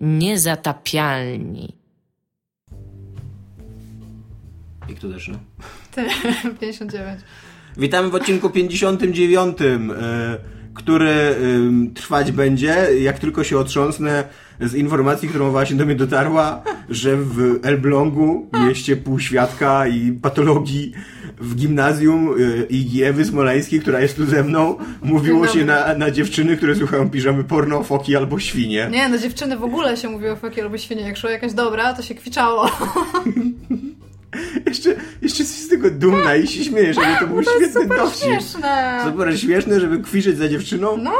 Niezatapialni. I kto też, no? Ty, 59. Witamy w odcinku 59, y, który trwać będzie, jak tylko się otrząsnę z informacji, którą właśnie do mnie dotarła, że w Elblągu, mieście półświadka i patologii w gimnazjum y, i Ewy Smoleńskiej, która jest tu ze mną, mówiło się na, na dziewczyny, które słuchają piżamy porno, foki albo świnie. Nie, no dziewczyny w ogóle się mówiło foki albo świnie. Jak szła jakaś dobra, to się kwiczało. Jeszcze, jeszcze jesteś z tego dumna i się śmiejesz, ale to był to świetny super dowcip. śmieszne. Super śmieszne, żeby kwiczyć za dziewczyną. No,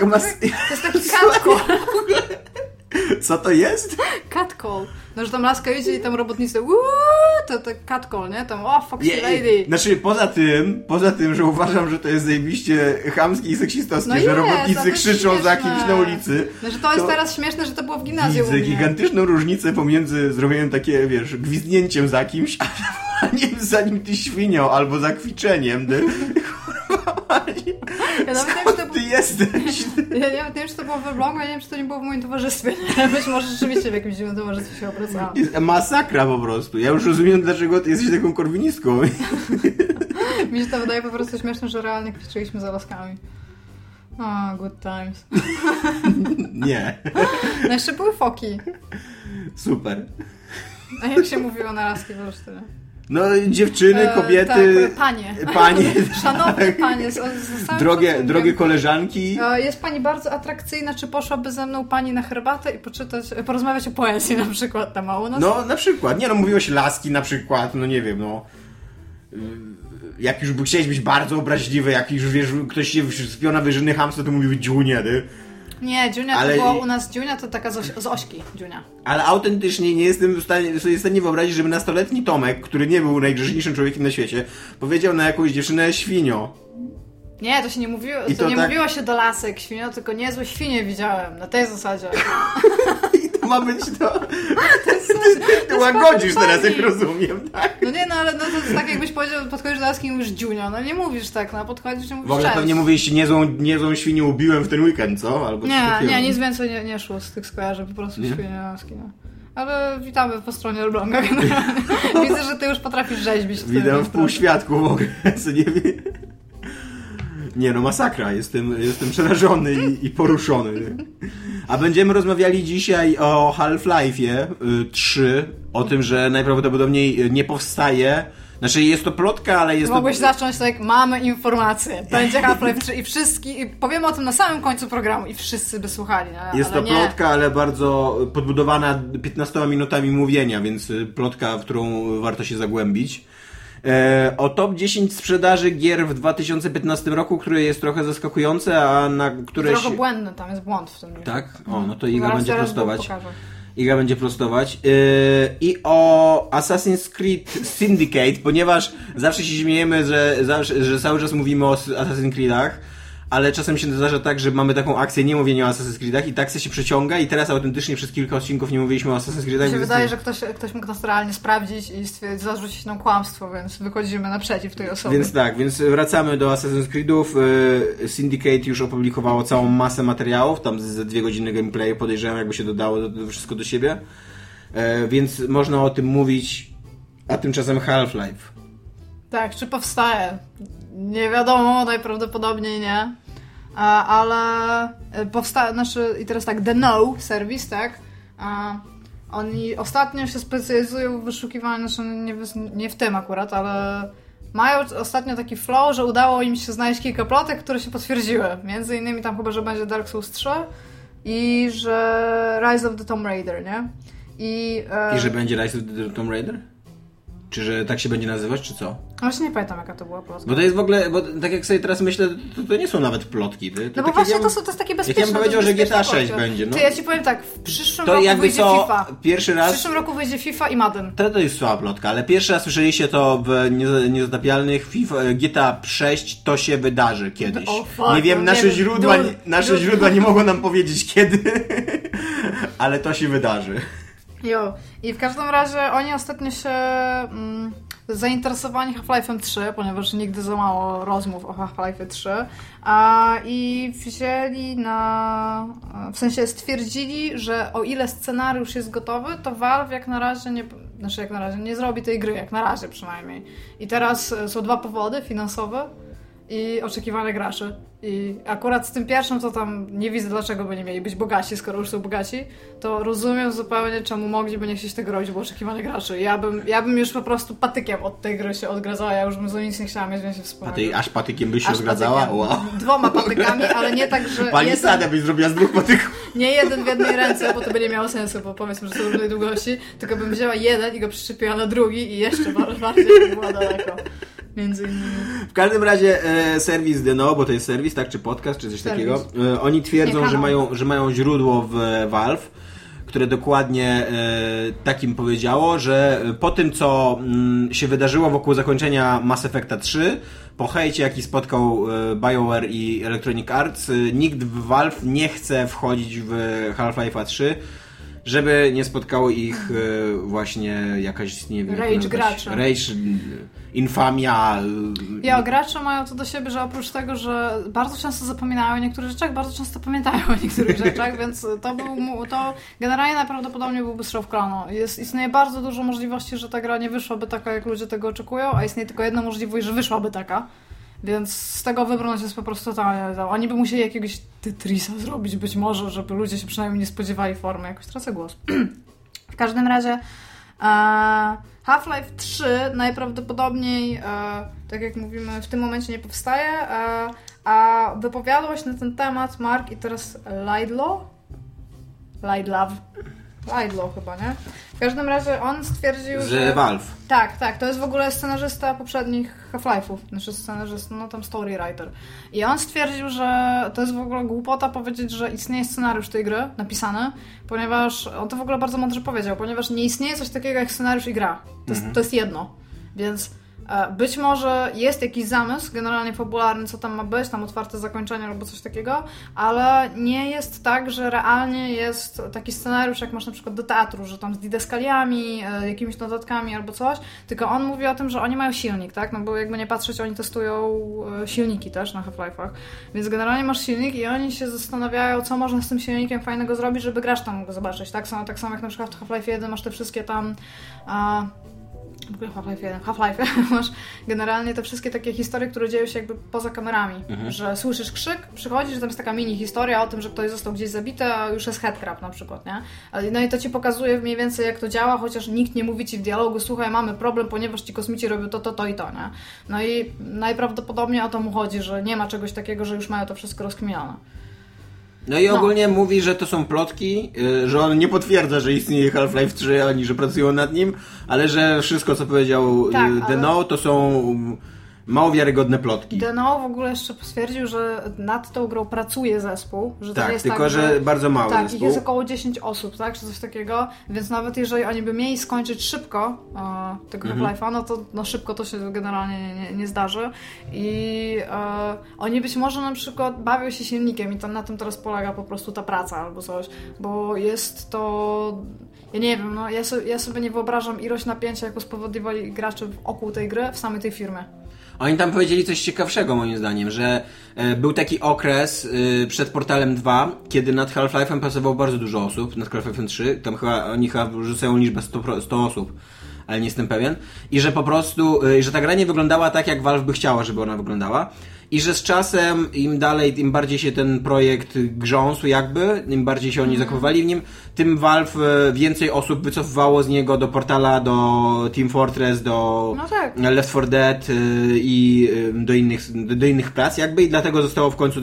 no ma... to, to jest taki catcall. Co to jest? Catcall. No, że tam laska idzie i tam robotnicy uuu, to to catcall, nie? Tam, o, foxy Je- lady. Znaczy, poza tym, poza tym, że uważam, że to jest zajebiście chamskie i seksistowskie, No że jest, robotnicy jest krzyczą za śmieszne. kimś na ulicy. No, że to jest to teraz śmieszne, że to było w gimnazjum. Widzę gigantyczną różnicę pomiędzy zrobieniem takie, wiesz, gwizdnięciem za kimś, a wołaniem za nim ty świnią, albo za kwiczeniem. Ty. Kurwa, Ja nawet nie wiem, czy to ty jesteś? Ja nie wiem, czy to było w Elblągu, ja nie wiem, czy to nie było w moim towarzystwie. Być może rzeczywiście w jakimś dziwnym towarzystwie się obracałam. Jest masakra po prostu. Ja już rozumiem, dlaczego ty jesteś taką korwinistką. Mi się to wydaje po prostu śmieszne, że realnie kwiczyliśmy za laskami. O, good times. Nie. No jeszcze były foki. Super. A jak się mówiło na laski w Olsztynie? No, dziewczyny, E, kobiety, Tak, panie. panie, Szanowne panie, z, z drogie, drogie koleżanki. E, Jest pani bardzo atrakcyjna, czy poszłaby ze mną pani na herbatę i poczytać, porozmawiać o poezji na przykład tam, a u nas? No, na przykład. Nie no, mówiłeś laski na przykład, no nie wiem, no. Jak już by chciałeś być bardzo obraźliwy, jak już wiesz, ktoś się wspiął na wyżyny hamstwa, to mówił dziunie, ty. Nie, Dziunia Ale to było i- u nas, Dziunia to taka z, oś, z Ośki, Dziunia. Ale autentycznie nie jestem w stanie sobie w stanie wyobrazić, żeby nastoletni Tomek, który nie był najgrzeczniejszym człowiekiem na świecie, powiedział na jakąś dziewczynę świnio. Nie, to się nie mówiło, I to, to nie tak- mówiło się do lasek świnio, tylko niezłe świnie widziałem, na tej zasadzie. Ma być to. jest- Ty łagodzisz teraz, jak rozumiem, tak? No nie, no ale no, to jest tak jakbyś powiedział, podchodzisz do laski i mówisz Dziunio, no nie mówisz tak, no podchodzisz i mówisz W ogóle cześć. pewnie mówiliście niezłą, niezłą świnię ubiłem w ten weekend, co? Albo Nie, nie, nic więcej nie, nie szło z tych skojarzeń, po prostu Nie? świnie laski, no. Ale witamy po stronie Elbląga generalnie. Widzę, że ty już potrafisz rzeźbić. Witam w półświadku w ogóle, co nie wiem. Nie no, masakra. Jestem, jestem przerażony i, i poruszony. A będziemy rozmawiali dzisiaj o Half-Life'ie y, 3, o tym, że najprawdopodobniej y, nie powstaje. Znaczy jest to plotka, ale jest Mogłeś to... zacząć tak, mamy informacje, będzie Half-Life 3 i wszyscy, i powiemy o tym na samym końcu programu i wszyscy by słuchali, no, Jest ale to nie. plotka, ale bardzo podbudowana 15 minutami mówienia, więc y, plotka, w którą warto się zagłębić. E, o top 10 sprzedaży gier w 2015 roku, które jest trochę zaskakujące, a na które Trochę się... błędny, tam jest błąd w tym. Tak? O, no to Iga będzie prostować. Iga będzie prostować. Yy, I o Assassin's Creed Syndicate, ponieważ zawsze się śmiejemy, że, że cały czas mówimy o Assassin's Creedach, ale czasem się zdarza tak, że mamy taką akcję nie mówienia o Assassin's Creedach i tak się przeciąga i teraz autentycznie przez kilka odcinków nie mówiliśmy o Assassin's Creedach. Mi się wydaje, że ktoś, ktoś mógł nas realnie sprawdzić i zarzucić nam kłamstwo, więc wychodzimy naprzeciw tej osoby. Więc tak, więc wracamy do Assassin's Creedów. Yy, Syndicate już opublikowało całą masę materiałów, tam ze dwie godziny gameplayu, podejrzewam, jakby się dodało to, wszystko do siebie. Yy, więc można o tym mówić, a tymczasem Half-Life. Tak, czy powstaje? Nie wiadomo, najprawdopodobniej nie. Ale powstaje, znaczy, i teraz tak, The No serwis, tak? Oni ostatnio się specjalizują w wyszukiwaniu, znaczy nie, nie w tym akurat, ale mają ostatnio taki flow, że udało im się znaleźć kilka plotek, które się potwierdziły. Między innymi tam chyba, że będzie Dark Souls 3 i że Rise of the Tomb Raider, nie? I, e, I że będzie Rise of the Tomb Raider? Czy że tak się będzie nazywać, czy co? Właśnie nie pamiętam, jaka to była plotka. Bo to jest w ogóle, bo tak jak sobie teraz myślę, to, to nie są nawet plotki. Ty? To No bo właśnie ja- to, są, to jest takie ja bezpieczne. bym powiedział, to jest że GTA bezpieczne 6 kocie. będzie, no. To ja ci powiem tak, w przyszłym To roku jakby wyjdzie co, FIFA. pierwszy W raz... przyszłym roku wyjdzie FIFA i Madden. To, to jest słaba plotka, ale pierwszy raz słyszeliście to w nieza- niezatapialnych FIFA, GTA 6 to się wydarzy kiedyś. O, fuck, nie wiem, no nasze, nie źródła, nasze źródła nie mogą nam powiedzieć kiedy, ale to się wydarzy. Jo. I w każdym razie oni ostatnio się... Mm, zainteresowani Half-Life'em 3, ponieważ nigdy za mało rozmów o Half-Life 3 a, i wzięli na... w sensie stwierdzili, że o ile scenariusz jest gotowy, to Valve jak na razie nie... Znaczy jak na razie nie zrobi tej gry, jak na razie przynajmniej. I teraz e, są dwa powody finansowe i oczekiwane graczy. I akurat z tym pierwszym to tam nie widzę dlaczego by nie mieli być bogaci, skoro już są bogaci, to rozumiem zupełnie czemu mogliby nie chcieć tego robić, bo oczekiwane graczy. Ja bym, ja bym już po prostu patykiem od tej gry się odgradzała, ja już bym za nic nie chciała mieć więcej wspólnego. A ty aż patykiem byś się aż odgradzała? Patykiem. Wow. Dwoma patykami, ale nie tak, że Pani jeden... Sadę byś zrobiła z dwóch patyków. Nie jeden w jednej ręce, bo to by nie miało sensu, bo powiedzmy, że są różnej długości, tylko bym wzięła jeden i go przyczepiła na drugi i jeszcze bardziej by było daleko. Między innymi. W każdym razie e, serwis Deno, bo to jest serwis, tak, czy podcast, czy coś takiego, e, oni twierdzą, że mają, że mają źródło w Valve, które dokładnie e, takim powiedziało, że po tym, co m, się wydarzyło wokół zakończenia Mass Effecta 3, po hejcie, jaki spotkał e, BioWare i Electronic Arts, e, nikt w Valve nie chce wchodzić w Half-Life'a 3, żeby nie spotkało ich e, właśnie jakaś, nie wiem... Rage gracze. Rage, infamia. Y, ja, gracze mają to do siebie, że oprócz tego, że bardzo często zapominają o niektórych rzeczach, bardzo często pamiętają o niektórych rzeczach, więc to był, to generalnie najprawdopodobniej byłby strzał w kolano. Jest, istnieje bardzo dużo możliwości, że ta gra nie wyszłaby taka, jak ludzie tego oczekują, a istnieje tylko jedna możliwość, że wyszłaby taka. Więc z tego wybrnąć jest po prostu totalnie. Oni by musieli jakiegoś Tetrisa zrobić, być może, żeby ludzie się przynajmniej nie spodziewali formy. Jakoś tracę głos. w każdym razie e, Half-Life 3 najprawdopodobniej, e, tak jak mówimy, w tym momencie nie powstaje, e, a wypowiadał na ten temat Mark i teraz Laidlaw? Laidlaw. Laidlaw chyba, nie? W każdym razie on stwierdził, Z że... Valve. Tak, tak. To jest w ogóle scenarzysta poprzednich Half-Life'ów. Znaczy scenarzysta, no tam story writer. I on stwierdził, że to jest w ogóle głupota powiedzieć, że istnieje scenariusz tej gry napisany, ponieważ on to w ogóle bardzo mądrze powiedział, ponieważ nie istnieje coś takiego jak scenariusz i gra. To, jest, mhm. to jest jedno. Więc być może jest jakiś zamysł generalnie fabularny, co tam ma być, tam otwarte zakończenie albo coś takiego, ale nie jest tak, że realnie jest taki scenariusz, jak masz na przykład do teatru, że tam z dideskaliami, e, jakimiś notatkami albo coś, tylko on mówi o tym, że oni mają silnik, tak? No bo jakby nie patrzeć, oni testują e, silniki też na Half-Life'ach, więc generalnie masz silnik i oni się zastanawiają, co można z tym silnikiem fajnego zrobić, żeby gracz tam mógł zobaczyć, tak? Samo, tak samo jak na przykład w Half-Life 1 masz te wszystkie tam w ogóle Half-Life 1, Half-Life, masz generalnie te wszystkie takie historie, które dzieją się jakby poza kamerami, mhm. że słyszysz krzyk, przychodzisz, tam jest taka mini historia o tym, że ktoś został gdzieś zabity, a już jest headcrab na przykład, nie? No i to ci pokazuje mniej więcej jak to działa, chociaż nikt nie mówi ci w dialogu, słuchaj, mamy problem, ponieważ ci kosmici robią to, to, to i to, nie? No i najprawdopodobniej o to mu chodzi, że nie ma czegoś takiego, że już mają to wszystko rozkminione. No i no. ogólnie mówi, że to są plotki, y, że on nie potwierdza, że istnieje Half-Life 3, ani że pracują nad nim, ale że wszystko, co powiedział y, tak, Deno, ale... to są mało wiarygodne plotki. Deno w ogóle jeszcze stwierdził, że nad tą grą pracuje zespół. Że tak, to jest tylko tak, że, że bardzo mały tak, zespół. Tak, jest około 10 osób, tak, czy coś takiego, więc nawet jeżeli oni by mieli skończyć szybko e, tego mhm. Half-Life'a, no to no szybko to się generalnie nie, nie zdarzy i e, oni być może na przykład bawią się silnikiem i tam na tym teraz polega po prostu ta praca albo coś, bo jest to ja nie wiem, no ja, ja sobie nie wyobrażam ilość napięcia, jaką spowodowali gracze wokół tej gry w samej tej firmie. Oni tam powiedzieli coś ciekawszego moim zdaniem, że e, był taki okres e, przed Portalem 2, kiedy nad Half-Life'em pracowało bardzo dużo osób, nad Half-Life'em 3, tam chyba oni chyba rzucają liczbę 100, 100 osób ale nie jestem pewien. I że po prostu, e, że ta gra nie wyglądała tak, jak Valve by chciała, żeby ona wyglądała i że z czasem im dalej, im bardziej się ten projekt grząsł jakby, im bardziej się oni mm. zakopywali w nim, tym Valve e, więcej osób wycofywało z niego do portala, do Team Fortress, do no tak. Left 4 Dead e, i do innych, do innych prac jakby i dlatego zostało w końcu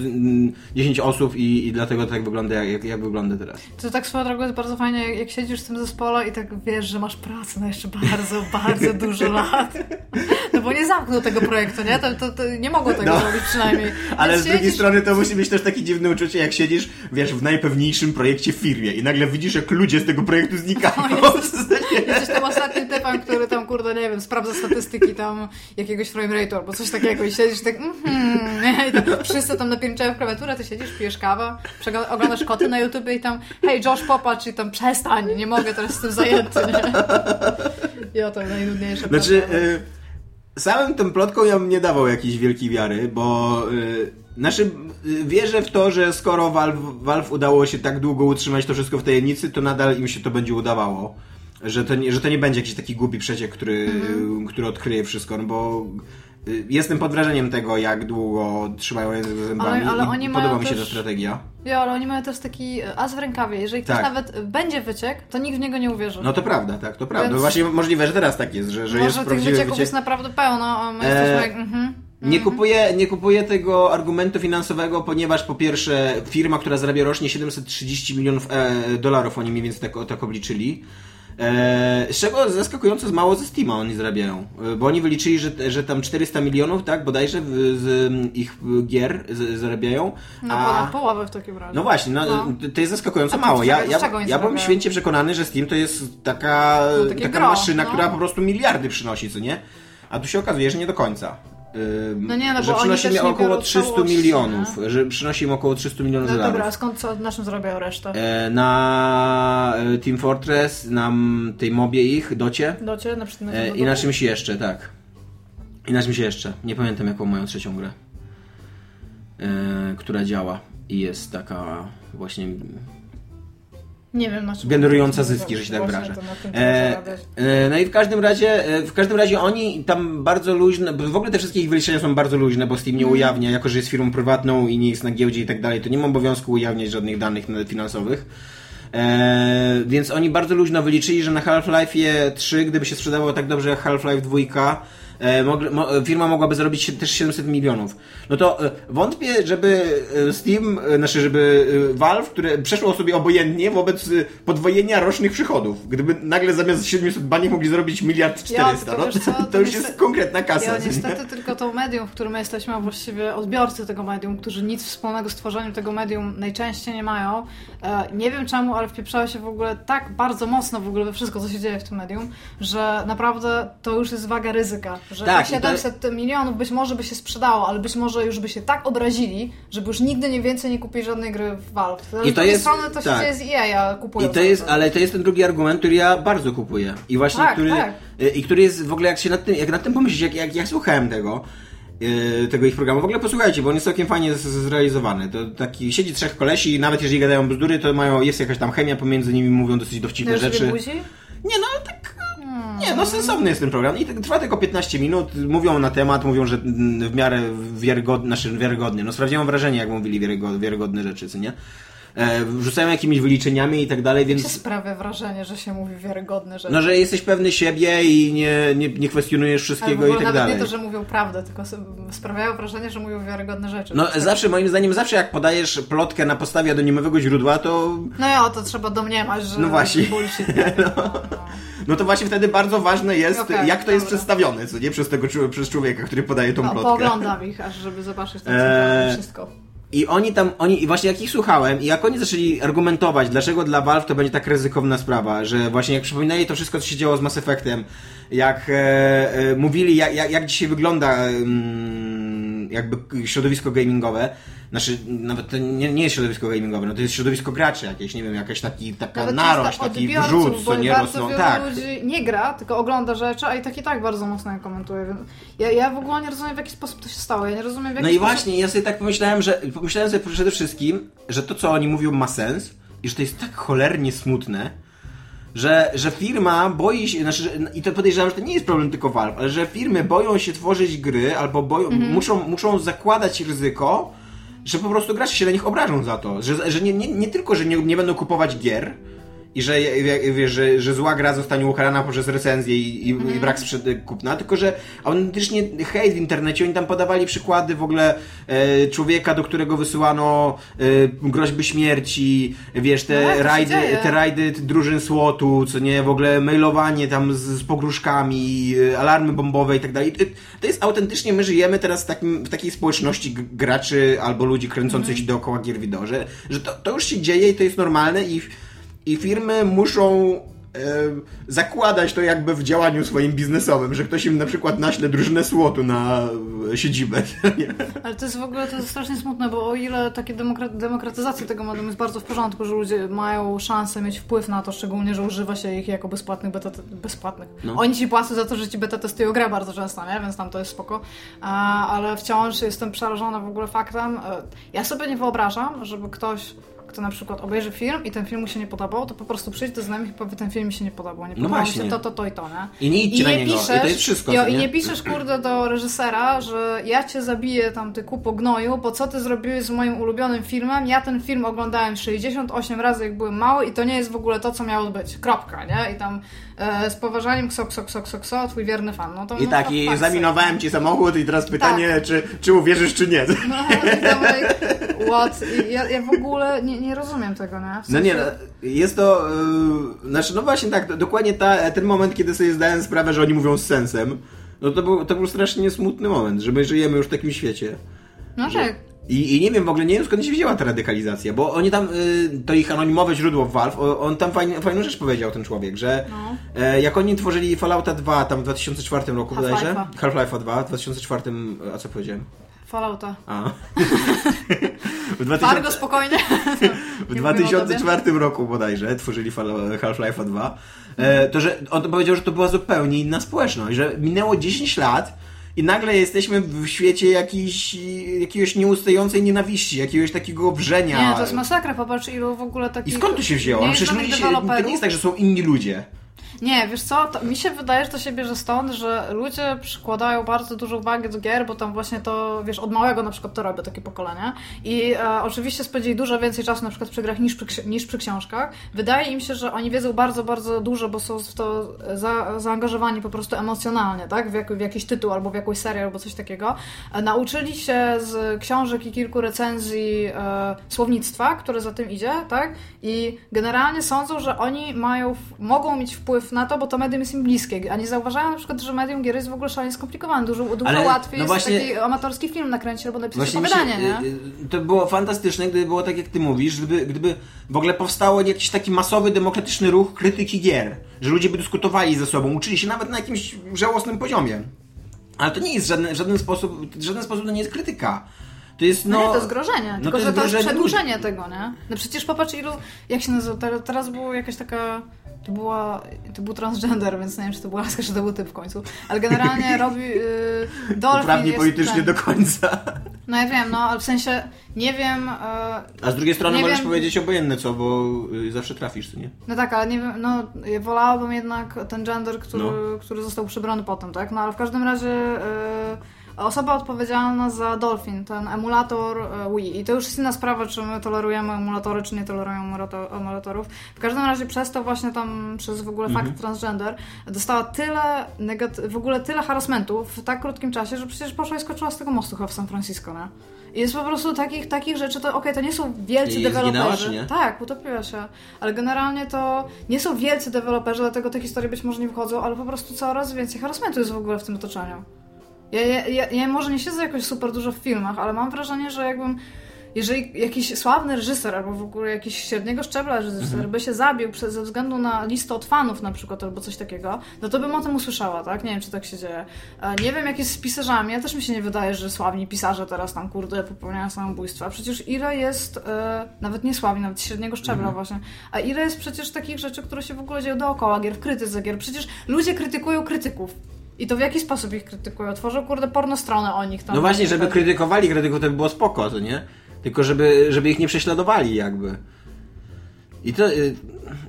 10 osób i, i dlatego tak wygląda jak, jak wygląda teraz. To tak swoją drogą jest bardzo fajnie, jak, jak siedzisz w tym zespole i tak wiesz, że masz pracę na jeszcze bardzo, bardzo dużo lat. No bo nie zamknął tego projektu, nie? To, to, to nie mogło tego no. zrobić przynajmniej. Ale Więc z drugiej strony to musi być też takie dziwne uczucie, jak siedzisz, wiesz, w najpewniejszym projekcie w firmie i nagle widzisz, jak ludzie z tego projektu znikają. No, jesteś tam ostatnim typem, który tam, kurde, nie wiem, sprawdza statystyki tam jakiegoś frame rate'u albo coś takiego i siedzisz tak, mhm, nie? I tam wszyscy tam napierniczają w klawiaturę, ty siedzisz, pijesz kawę, oglądasz koty na YouTube i tam, hej Josh, popatrz i tam przestań, nie mogę teraz tym zajęty, nie? I o to najnudniejsze. Znaczy, samym tym plotką ja bym nie dawał jakiejś wielkiej wiary, bo y, znaczy y, wierzę w to, że skoro Valve, Valve udało się tak długo utrzymać to wszystko w tajemnicy, to nadal im się to będzie udawało. Że to nie, że to nie będzie jakiś taki głupi przeciek, który, Mhm. który odkryje wszystko, no bo jestem pod wrażeniem tego, jak długo trzymają język za zębami Ale- ale i podoba mi się też- ta strategia. Ja, ale oni mają też taki e, as w rękawie. Jeżeli ktoś Tak. nawet będzie wyciek, to nikt w niego nie uwierzy. No to prawda, tak, to prawda. Więc- Właśnie możliwe, że teraz tak jest, że, że jest Może tych prawdziwy wycieków wyciek. jest naprawdę pełno, a my Eee, jesteśmy jak... Mhm. Nie kupuję, nie kupuję tego argumentu finansowego, ponieważ po pierwsze firma, która zarabia rocznie 730 milionów e, dolarów, oni mniej więcej tak, tak obliczyli. E, z czego zaskakująco mało ze Steama oni zarabiają. E, bo oni wyliczyli, że, że tam 400 milionów, tak, bodajże z ich gier z, zarabiają. No a... ponad połowę w takim razie. No właśnie, no, No. to jest zaskakująco mało. z Ja, z ja, ja byłem święcie przekonany, że Steam to jest taka, No, taka gro, maszyna, no. która po prostu miliardy przynosi, co nie? A tu się okazuje, że nie do końca. No nie, no że przynosi mi nie około biorą 300 całości, milionów, że przynosi im około 300 milionów No dolarów. dobra, a skąd, co, na czym zarabiają resztę? E, na e, Team Fortress, na tej mobie ich, docie Docie, na przykład e, i na czymś jeszcze, tak. I na czymś jeszcze. Nie pamiętam jaką mają trzecią grę. E, która działa i jest taka właśnie Nie wiem na generująca zyski, że się tak wyrażę. E, e, no i w każdym razie, e, w każdym razie oni tam bardzo luźne, bo w ogóle te wszystkie ich wyliczenia są bardzo luźne, bo Steam nie Mhm. ujawnia, jako że jest firmą prywatną i nie jest na giełdzie i tak dalej, to nie ma obowiązku ujawniać żadnych danych finansowych. E, więc oni bardzo luźno wyliczyli, że na Half-Life 3, gdyby się sprzedało tak dobrze jak Half-Life 2, e, mogle, mo, firma mogłaby zarobić też 700 milionów. No to e, wątpię, żeby e, Steam, e, znaczy żeby e, Valve, które przeszło sobie obojętnie wobec e, podwojenia rocznych przychodów. Gdyby nagle zamiast 700 baniek mogli zrobić miliard 400, tylko no, to, to już niestety- jest konkretna kasa. Ja co nie? niestety tylko to medium, w którym jesteśmy, a właściwie odbiorcy tego medium, którzy nic wspólnego z tworzeniem tego medium najczęściej nie mają. E, nie wiem czemu, ale wpieprzało się w ogóle tak bardzo mocno w ogóle we wszystko, co się dzieje w tym medium, że naprawdę to już jest waga ryzyka. Że Tak, te i to- 700 milionów być może by się sprzedało, ale być może już by się tak obrazili, żeby już nigdy nie więcej nie kupili żadnej gry w Valve. I to z drugiej jest- strony to się tak. dzieje z EA, kupują I to jest, ale to jest ten drugi argument, który ja bardzo kupuję. I właśnie, Tak, który, tak. y, i który jest w ogóle, jak się nad tym, jak nad tym pomyśleć, jak, jak ja słuchałem tego, y, tego ich programu, w ogóle posłuchajcie, bo on jest całkiem fajnie z- zrealizowany. To taki, siedzi trzech kolesi i nawet jeżeli gadają bzdury, to mają, jest jakaś tam chemia pomiędzy nimi, mówią dosyć dowcipne Już rzeczy. buzi? Nie, no ale tak. Nie, no sensowny jest ten program. I tak trwa tylko 15 minut. Mówią na temat, mówią, że mm, w miarę wiarygodny, znaczy wiarygodnie. No sprawdziłem wrażenie, jak mówili wiarygodne rzeczy, co nie? E, wrzucają jakimiś wyliczeniami i tak dalej, Się więc. sprawia wrażenie, że się mówi wiarygodne rzeczy. No, że jesteś pewny siebie i nie, nie, nie kwestionujesz wszystkiego i tak nawet dalej. nie to, że mówią prawdę, tylko sprawiają wrażenie, że mówią wiarygodne rzeczy. No To jest zawsze, moim zdaniem, zawsze jak podajesz plotkę na podstawie anonimowego źródła, to No ja, to trzeba domniemać, że No właśnie. bullshit. No, no. no to właśnie wtedy bardzo ważne jest, Okej, jak to jest dobra. przedstawione, co nie? Przez tego przez człowieka, który podaje tą No, plotkę. pooglądam ich, aż żeby zobaczyć tam Eee, wszystko. I oni tam, oni, i właśnie jak ich słuchałem, i jak oni zaczęli argumentować, dlaczego dla Valve to będzie tak ryzykowna sprawa, że właśnie jak przypominali to wszystko, co się działo z Mass Effectem, jak e, e, mówili, jak, jak, jak dzisiaj wygląda mm, jakby środowisko gamingowe, znaczy nawet to nie, nie jest środowisko gamingowe, no to jest środowisko graczy jakieś, nie wiem, jakaś taki, taka Nawet narość, taki wrzut, co nie rosną, tak. ludzi nie gra, tylko ogląda rzeczy, a i tak i tak bardzo mocno je komentuje. Więc ja, ja w ogóle nie rozumiem, w jaki sposób to się stało. Ja nie rozumiem, w jaki No i sposób... właśnie, ja sobie tak pomyślałem, że pomyślałem sobie przede wszystkim, że to, co oni mówią, ma sens i że to jest tak cholernie smutne, że, że firma boi się, znaczy, że, i to podejrzewam, że to nie jest problem tylko Valve, ale że firmy boją się tworzyć gry albo boją, Mhm. muszą, muszą zakładać ryzyko, że po prostu gracze się na nich obrażą za to, że, że nie, nie, nie tylko, że nie, nie będą kupować gier, i że, wie- wiesz, że, że zła gra zostanie ukarana poprzez recenzję i, i, i Mhm. brak sprzed- kupna, tylko że autentycznie hejt w internecie, oni tam podawali przykłady w ogóle e, człowieka, do którego wysyłano e, groźby śmierci, wiesz, No te się rajdy, te rajdy drużyn słotu, co nie, w ogóle mailowanie tam z, z pogróżkami, e, alarmy bombowe i tak dalej. To- jest autentycznie, my żyjemy teraz w, takim, w takiej społeczności graczy albo ludzi kręcących Mhm. się dookoła gier wideo, że, że to, to już się dzieje i to jest normalne i i firmy muszą zakładać to jakby w działaniu swoim biznesowym, że ktoś im na przykład naśle drużynę słotu na e, siedzibę. Nie? Ale to jest w ogóle to jest strasznie smutne, bo o ile takie demokra- demokratyzacja tego modelu jest bardzo w porządku, że ludzie mają szansę mieć wpływ na to, szczególnie, że używa się ich jako bezpłatnych beta bezpłatnych. No. Oni ci płacą za to, że ci beta testują grę bardzo często, nie? Więc tam to jest spoko. Ale wciąż jestem przerażona w ogóle faktem. E, ja sobie nie wyobrażam, żeby ktoś kto na przykład obejrzy film i ten film mu się nie podobał, to po prostu przyjdź do znajomych i powie, ten film mi się nie podobał. Nie no podobało mi się to, to, to i to, nie? I nie idźcie I nie na niego. Piszesz, I to jest wszystko. Jo, I nie piszesz, kurde, do reżysera, że ja cię zabiję tam, ty kupo gnoju, bo co ty zrobiłeś z moim ulubionym filmem? Ja ten film oglądałem 68 razy, jak byłem mały i to nie jest w ogóle to, co miało być. Kropka, nie? I tam z poważaniem kso, kso, kso, kso, kso, twój wierny fan. No to, I no, tak, i zaminowałem ci samochód i teraz pytanie, tak. czy, czy uwierzysz, czy nie. No, i tam, what? Ja, ja w ogóle nie, nie rozumiem tego, nie? W sensie... No nie, no, jest to, yy, znaczy, no właśnie tak, dokładnie ta, ten moment, kiedy sobie zdałem sprawę, że oni mówią z sensem, no to był, to był strasznie smutny moment, że my żyjemy już w takim świecie. No że... tak. I, I, nie wiem w ogóle, nie wiem skąd się wzięła ta radykalizacja, bo oni tam, y, to ich anonimowe źródło w Valve, on tam fajn, fajną rzecz powiedział, ten człowiek, że no. e, jak oni tworzyli Fallouta 2 tam w 2004 roku Half bodajże, Half-Life'a 2 w 2004, a co powiedziałem? Fallouta. A. w 2000... Bardzo spokojnie. w 2004 roku bodajże tworzyli Half-Life'a 2. E, to, że on powiedział, że to była zupełnie inna społeczność, że minęło 10 lat i nagle jesteśmy w świecie jakiejś, jakiejś nieustającej nienawiści, jakiegoś takiego wrzenia. Nie, to jest masakra, popatrz ilu w ogóle takich... I skąd to się wzięło? No przecież ludzie się, to nie jest tak, że są inni ludzie. Nie, wiesz co, to, mi się wydaje, że to się bierze stąd, że ludzie przykładają bardzo dużo uwagi do gier, bo tam właśnie to, wiesz, od małego na przykład to robią takie pokolenia i e, oczywiście spędzili dużo więcej czasu na przykład przy grach niż przy, niż przy książkach. Wydaje im się, że oni wiedzą bardzo, bardzo dużo, bo są w to za, zaangażowani po prostu emocjonalnie, tak? W, jak, w jakiś tytuł albo w jakąś serię albo coś takiego. E, nauczyli się z książek i kilku recenzji e, słownictwa, które za tym idzie, tak? I generalnie sądzą, że oni mają, mogą mieć wpływ na to, bo to medium jest im bliskie. A nie zauważają na przykład, że medium gier jest w ogóle szalenie skomplikowane. Dużo, dużo Ale, łatwiej no jest właśnie, taki amatorski film nakręcić albo napisać opowiadanie, się, nie? Y, to było fantastyczne, gdyby było tak, jak ty mówisz, gdyby, gdyby w ogóle powstało jakiś taki masowy, demokratyczny ruch krytyki gier. Że ludzie by dyskutowali ze sobą, uczyli się nawet na jakimś żałosnym poziomie. Ale to nie jest żaden, w żaden sposób, w żaden sposób to nie jest krytyka. To jest, no, no nie, to jest grożenie. No tylko, to że to jest przedłużenie tego, nie? No przecież popatrz ilu, jak się nazywa, teraz była jakaś taka to, była, to był transgender, więc nie wiem, czy to była laska, czy to był typ w końcu. Ale generalnie robi... Yy, Dolphin Prawnie politycznie ten. do końca. No ja wiem, no, ale w sensie nie wiem... Yy, A z drugiej strony możesz wiem, powiedzieć obojętne co, bo yy, zawsze trafisz, nie? No tak, ale nie wiem, no wolałabym jednak ten gender, który, no. który został przybrany potem, tak? No ale w każdym razie... Yy, osoba odpowiedzialna za Dolphin, ten emulator e, Wii. I to już jest inna sprawa, czy my tolerujemy emulatory, czy nie tolerujemy emulatorów. W każdym razie przez to właśnie tam, przez w ogóle fakt mhm. transgender, dostała tyle w ogóle tyle harassmentu w tak krótkim czasie, że przecież poszła i skoczyła z tego mostu chyba w San Francisco, nie? I jest po prostu takich, takich rzeczy, to okej, okay, to nie są wielcy I deweloperzy. nie? Tak, utopiła się. Ale generalnie to nie są wielcy deweloperzy, dlatego te historie być może nie wychodzą, ale po prostu coraz więcej harassmentu jest w ogóle w tym otoczeniu. Ja, ja, ja, ja może nie siedzę jakoś super dużo w filmach, ale mam wrażenie, że jakbym jeżeli jakiś sławny reżyser albo w ogóle jakiś średniego szczebla reżyser mhm. by się zabił ze względu na listę od fanów na przykład albo coś takiego, no to bym o tym usłyszała, tak? Nie wiem, czy tak się dzieje. Nie wiem, jak jest z pisarzami. Ja też mi się nie wydaje, że sławni pisarze teraz tam, kurde, popełniają samobójstwa. Przecież ile jest, e, nawet nie sławni, nawet średniego szczebla mhm. właśnie, a ile jest przecież takich rzeczy, które się w ogóle dzieją dookoła gier, w krytyce gier. Przecież ludzie krytykują krytyków. I to w jaki sposób ich krytykują? Tworzą, kurde, porno stronę o nich tam. No właśnie, żeby krytykowali krytyków, to by było spoko, to nie? Tylko żeby, żeby ich nie prześladowali jakby. I to y,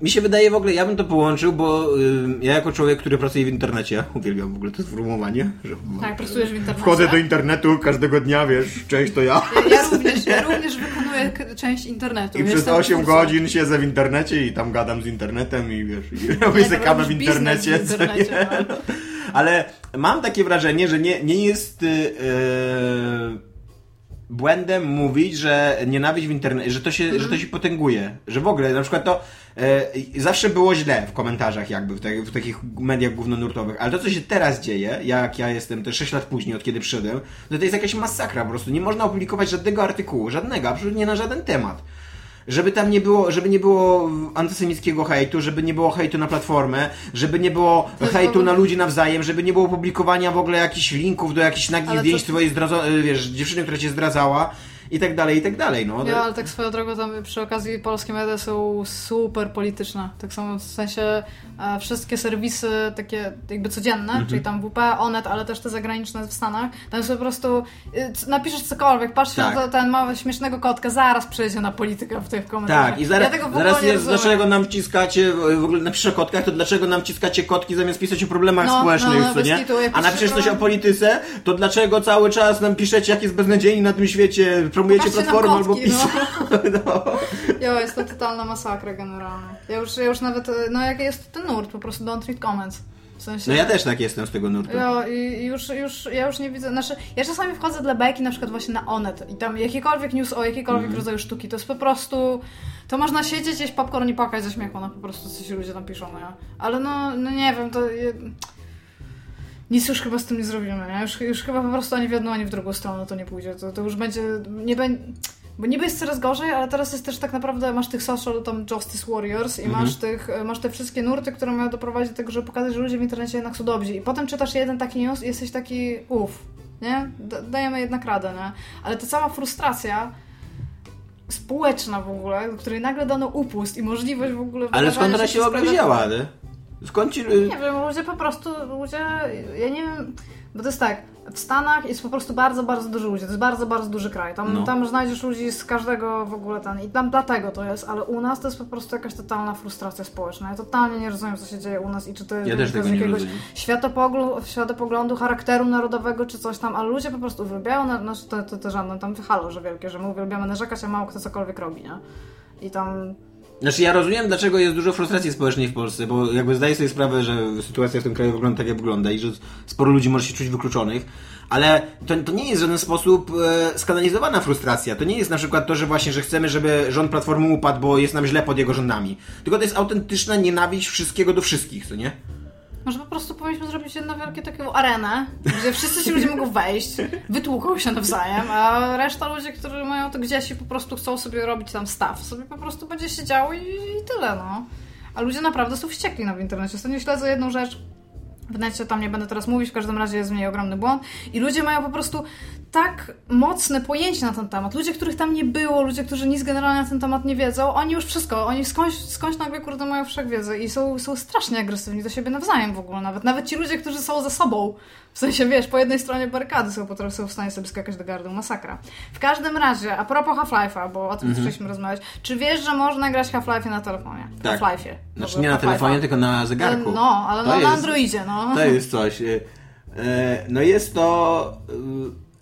mi się wydaje w ogóle, ja bym to połączył, bo y, ja jako człowiek, który pracuje w internecie, uwielbiam w ogóle to sformułowanie. Że, tak, pracujesz w internecie. Wchodzę do internetu każdego dnia, wiesz, część to ja. Ja, ja również, ja również wykonuję część internetu. I przez 8 godzin siedzę w internecie i tam gadam z internetem i wiesz, i robię sobie kawę w internecie. W internecie no. Ale mam takie wrażenie, że nie, nie jest... Yy, błędem mówić, że nienawiść w internecie, że to się, że to się potęguje. Że w ogóle, na przykład to e, zawsze było źle w komentarzach jakby, w, te, w takich mediach głównonurtowych, ale to, co się teraz dzieje, jak ja jestem te 6 lat później, od kiedy przyszedłem, no to jest jakaś masakra po prostu. Nie można opublikować żadnego artykułu, żadnego, absolutnie na żaden temat. Żeby tam nie było, żeby nie było antysemickiego hejtu, żeby nie było hejtu na platformę, żeby nie było hejtu na ludzi nawzajem, żeby nie było publikowania w ogóle jakichś linków do jakichś nagich zdjęć twojej zdradzo- wiesz, dziewczyny, która cię zdradzała i tak dalej, i tak dalej, no. Ja, ale tak swoją drogą tam przy okazji polskie media są super polityczne. Tak samo w sensie e, wszystkie serwisy takie jakby codzienne, Mhm. czyli tam WP, Onet, ale też te zagraniczne w Stanach, tam jest po prostu c- napiszesz cokolwiek, patrz Tak. na ten mały śmiesznego kotka, zaraz przejdzie na politykę w tych komentarzach. Tak, i zaraz, ja tego w ogóle zaraz jest, dlaczego nam wciskacie, w ogóle napiszę o kotkach, to dlaczego nam wciskacie kotki zamiast pisać o problemach No, społecznych, no, no, co nie? kitu, A napiszesz coś o polityce, to dlaczego cały czas nam piszecie, jak jest beznadziejni na tym świecie, promujecie nam platformę albo PiS. no. No. Jo, jest to totalna masakra generalnie. Ja już, ja już nawet, no jak jest ten nurt, po prostu don't read comments. W sensie... no ja też tak jestem z tego nurtu. Ja, i już, już, ja już nie widzę, znaczy, ja czasami wchodzę dla bajki na przykład właśnie na Onet i tam jakikolwiek news o jakikolwiek Mhm. rodzaju sztuki, to jest po prostu, to można siedzieć, jeść popcorn i płakać ze śmiechu, no po prostu coś ludzie tam piszą, no ja. Ale no, no nie wiem, to... Nic już chyba z tym nie zrobimy, nie? Już, już chyba po prostu ani w jedną, ani w drugą stronę to nie pójdzie, to, to już będzie, nie będzie... Bo niby jest coraz gorzej, ale teraz jest też tak naprawdę, masz tych social tam Justice Warriors i Mhm. masz tych, masz te wszystkie nurty, które mają doprowadzić do tego, żeby pokazać, że ludzie w internecie jednak są dobrzy. I potem czytasz jeden taki news i jesteś taki, uff, nie? Dajemy jednak radę, nie? Ale ta cała frustracja społeczna w ogóle, której nagle dano upust i możliwość w ogóle Ale skąd ona się w ogóle wzięła? nie? Skąd ci... Nie wiem, ludzie po prostu, ludzie, ja nie wiem, bo to jest tak, w Stanach jest po prostu bardzo, bardzo dużo ludzi, to jest bardzo, bardzo duży kraj, tam, No. tam znajdziesz ludzi z każdego w ogóle ten i tam dlatego to jest, ale u nas to jest po prostu jakaś totalna frustracja społeczna, ja totalnie nie rozumiem, co się dzieje u nas i czy to jest Ja też tego z jakiegoś rozumiem. światopoglądu, światopoglądu, charakteru narodowego czy coś tam, ale ludzie po prostu uwielbiają, na, znaczy to, to, to żadne tam halo, że wielkie, że my uwielbiamy narzekać, a mało kto cokolwiek robi, nie? I tam Znaczy ja rozumiem, dlaczego jest dużo frustracji społecznej w Polsce, bo jakby zdaję sobie sprawę, że sytuacja w tym kraju wygląda tak, jak wygląda i że sporo ludzi może się czuć wykluczonych, ale to, to nie jest w żaden sposób e, skanalizowana frustracja. To nie jest na przykład to, że właśnie, że chcemy, żeby rząd Platformy upadł, bo jest nam źle pod jego rządami. Tylko to jest autentyczna nienawiść wszystkiego do wszystkich, co nie? Może po prostu powinniśmy zrobić jedną wielką taką arenę, gdzie wszyscy ci ludzie mogą wejść, wytłuką się nawzajem, a reszta ludzi, którzy mają to gdzieś i po prostu chcą sobie robić tam staw, sobie po prostu będzie siedziało i, i tyle, no. A ludzie naprawdę są wściekli na w internecie. Ostatnio śledzę jedną rzecz, w necie tam nie będę teraz mówić, w każdym razie jest w niej ogromny błąd i ludzie mają po prostu tak mocne pojęcie na ten temat. Ludzie, których tam nie było, ludzie, którzy nic generalnie na ten temat nie wiedzą, oni już wszystko, oni skądś, skądś nagle kurde mają wszechwiedzę i są, są strasznie agresywni do siebie nawzajem w ogóle nawet. Nawet ci ludzie, którzy są ze sobą, w sensie wiesz, po jednej stronie barykady są, potrafią są w stanie sobie skakać do gardła, masakra. W każdym razie, a propos Half-Life'a, bo o tym Mhm. zaczęliśmy rozmawiać, czy wiesz, że można grać Half-Life na telefonie? Tak. Half-Life'ie. Znaczy nie na telefonie, tylko na zegarku. No, ale no, na jest- Androidzie, no. To jest coś. e, e, No jest to.